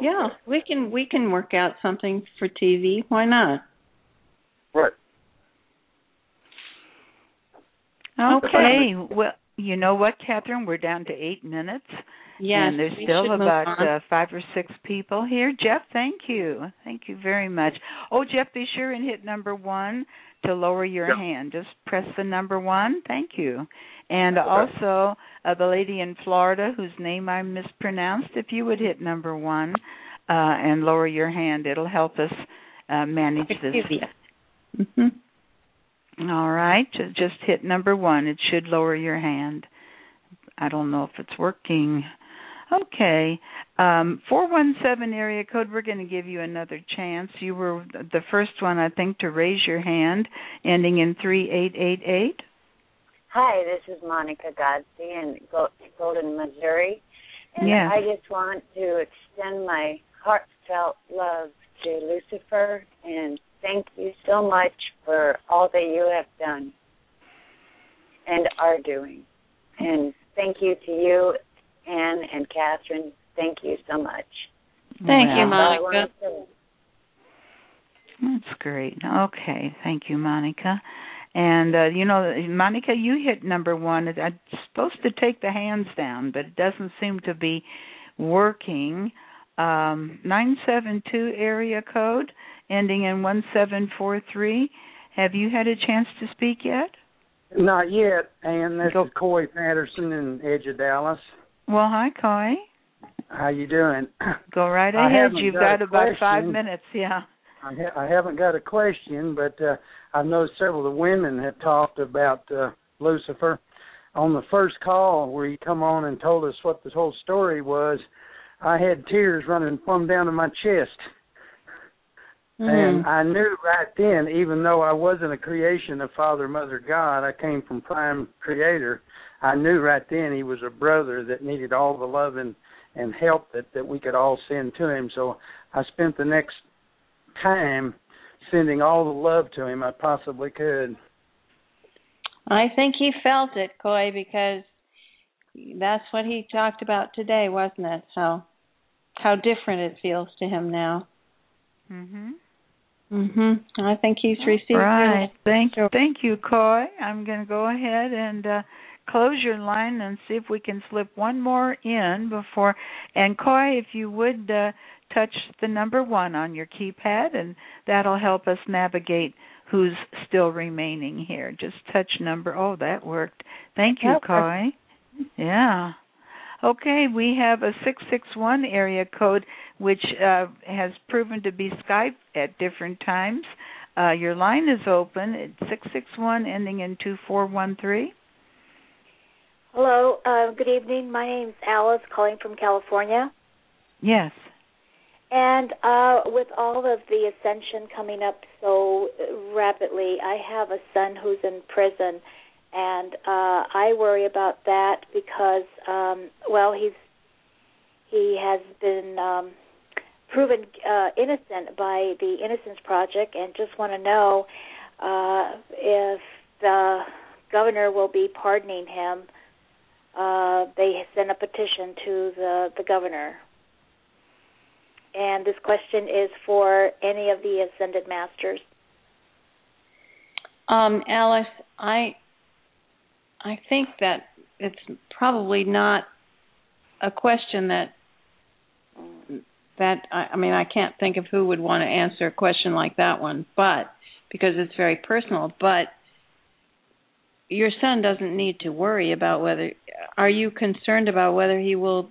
Yeah, we can we can work out something for TV. Why not? Right. Okay. Well, you know what, Kathryn? We're down to eight minutes. Yes, and there's still about uh, five or six people here. Jeff, thank you. Thank you very much. Oh, Jeff, be sure and hit number one to lower your Yep. hand. Just press the number one. Thank you. And Okay. also, uh, the lady in Florida whose name I mispronounced, if you would hit number one uh, and lower your hand, it'll help us uh, manage this. Mhm. All right, just hit number one. It should lower your hand. I don't know if it's working. Okay, um, four one seven area code. We're going to give you another chance. You were the first one, I think, to raise your hand, ending in three eight eight eight. Hi, this is Monica Godsey in Gol- Golden, Missouri. And Yes. I just want to extend my heartfelt love to Lucifer and thank you so much for all that you have done and are doing. And thank you to you, Anne and Kathryn. Thank you so much. Thank you, Well, I Monica. That's great. Okay, thank you, Monica. And uh, you know, Monica, you hit number one. I'm supposed to take the hands down, but it doesn't seem to be working. Um, nine seven two area code ending in one seven four three. Have you had a chance to speak yet? Not yet, and this Go- is Coy Patterson in Edge of Dallas. Well, hi, Coy. How you doing? Go right ahead. You've got got, about five minutes. Yeah. I, ha- I haven't got a question, but uh, I've noticed several of the women have talked about uh, Lucifer. On the first call where he come on and told us what this whole story was, I had tears running plumb down to my chest. And Mhm. I knew right then, even though I wasn't a creation of Father, Mother, God, I came from Prime Creator. I knew right then he was a brother that needed all the love and, and help that, that we could all send to him. So I spent the next time sending all the love to him I possibly could. I think he felt it, Coy, because that's what he talked about today, wasn't it? How how different it feels to him now. Mhm. Mhm. I think he's received Right. it. Thank you. thank you, Coy. I'm going to go ahead and uh close your line and see if we can slip one more in before and Coy, if you would uh touch the number 1 on your keypad and that'll help us navigate who's still remaining here. Just touch number. Oh, that worked. Thank you, Coy. Yeah. Okay, we have a 661 area code which uh, has proven to be Skype at different times. Uh, your line is open. It's 661 ending in 2413. Hello, uh, good evening. My name is Alice, calling from California. Yes. And uh, with all of the ascension coming up so rapidly, I have a son who's in prison, and uh, I worry about that because, um, well, he's he has been um, proven uh, innocent by the Innocence Project, and just want to know uh, if the governor will be pardoning him. Uh, they sent a petition to the the governor. and this question is for any of the ascended masters. Um, Alice, I I think that it's probably not a question that that I, I mean I can't think of who would want to answer a question like that one, but because it's very personal, but your son doesn't need to worry about whether are you concerned about whether he will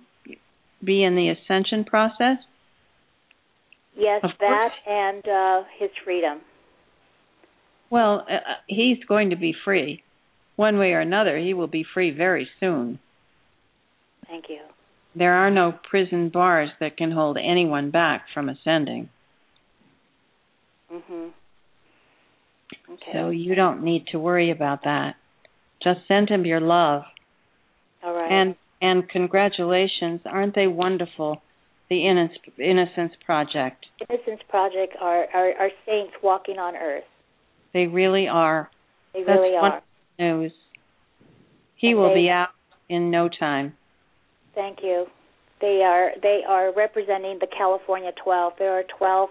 be in the ascension process? Yes, Of that course. and uh his freedom. Well, uh, he's going to be free. One way or another, he will be free very soon. Thank you. There are no prison bars that can hold anyone back from ascending. Mhm. Okay. So you don't need to worry about that. Just send him your love. All right. And and congratulations, aren't they wonderful? The Innoc- Innocence Project. Innocence Project are, are are saints walking on earth. They really are. They That's really are. wonderful news. He And will they- be out in no time. Thank you. They are they are representing the California 12. There are 12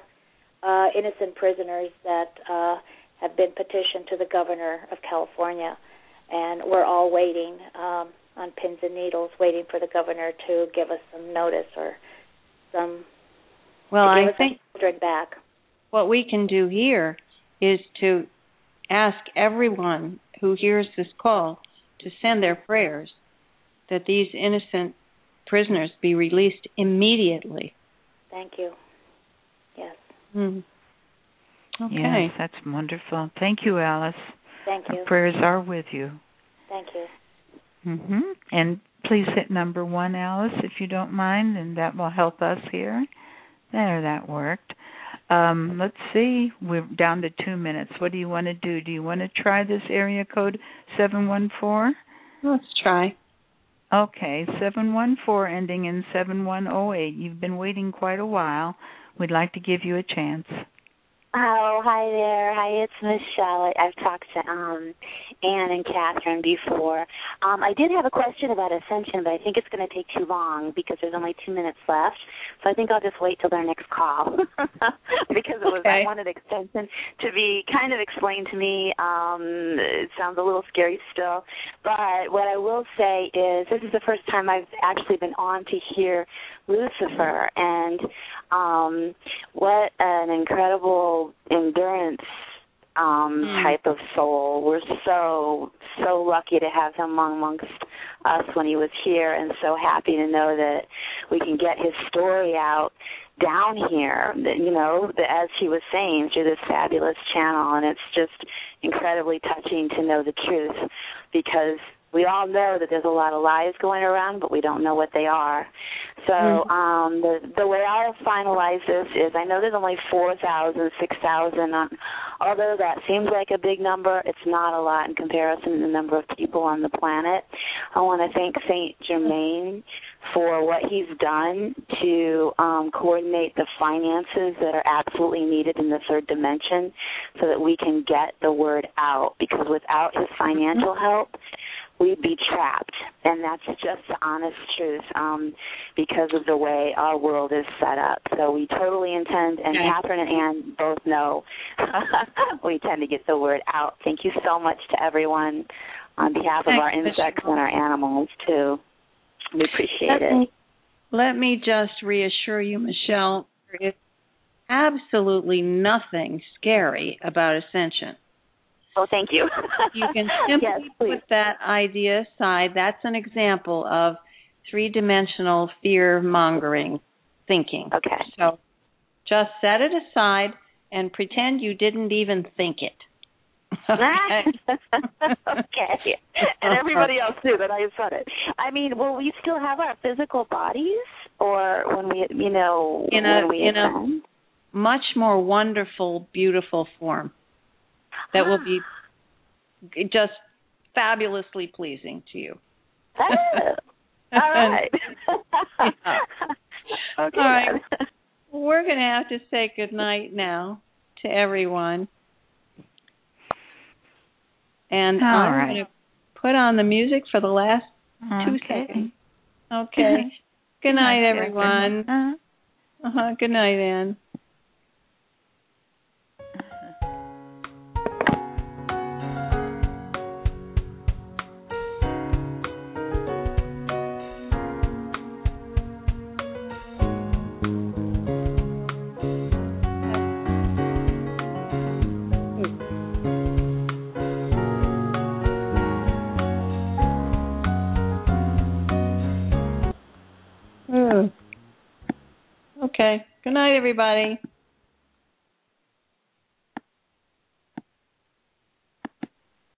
uh, innocent prisoners that uh, have been petitioned to the governor of California, and we're all waiting um, on pins and needles, waiting for the governor to give us some notice or some Well, I think children back. what we can do here is to ask everyone who hears this call to send their prayers that these innocent prisoners be released immediately. Thank you. Yes. Hmm. Okay. Yes, that's wonderful. Thank you, Alice. Thank you. Our prayers are with you. Thank you. hmm And please hit number one, Alice, if you don't mind, and that will help us here. There, that worked. Um, let's see. We're down to two minutes. What do you want to do? Do you want to try this area code seven one four? Let's try. Okay, seven one four ending in seven one oh eight. You've been waiting quite a while. We'd like to give you a chance. Oh, hi there. Hi, it's Michelle. I've talked to um Anne and Kathryn before. Um, I did have a question about Ascension, but I think it's going to take too long because there's only two minutes left. So I think I'll just wait till their next call because it was Okay. I wanted Ascension to be kind of explained to me. Um, it sounds a little scary still, but what I will say is this is the first time I've actually been on to hear Lucifer and um what an incredible endurance um Hmm. type of soul. We're so so lucky to have him amongst us when he was here and so happy to know that we can get his story out down here you know as he was saying through this fabulous channel and it's just incredibly touching to know the truth because we all know that there's a lot of lies going around but we don't know what they are so Mhm. um the the way I'll finalize this is I know there's only four thousand, six thousand. Um, although that seems like a big number, it's not a lot in comparison to the number of people on the planet. I want to thank Saint Germain for what he's done to um, coordinate the finances that are absolutely needed in the third dimension so that we can get the word out. Because without his financial help, we'd be trapped. And that's just the honest truth um, because of the way our world is set up. So we totally intend, and Okay. Kathryn and Anne both know, we intend to get the word out. Thank you so much to everyone on behalf of our insects and our animals, too. We appreciate Let it. me, let me just reassure you, Michelle, there is absolutely nothing scary about ascension. Oh, thank you. You can simply yes, put that idea aside. That's an example of three dimensional fear mongering thinking. Okay. So just set it aside and pretend you didn't even think it. Okay. okay. And everybody else knew that I said it. I mean, will we still have our physical bodies, or when we, you know, In a- in a- Much more wonderful, beautiful form that will be just fabulously pleasing to you. Oh, all right. okay. All right. We're going to have to say goodnight now to everyone. And All I'm right. going to put on the music for the last two Okay. seconds. Okay. Good night, everyone. Uh, Uh huh. Good night, Anne. Okay. Good night, everybody.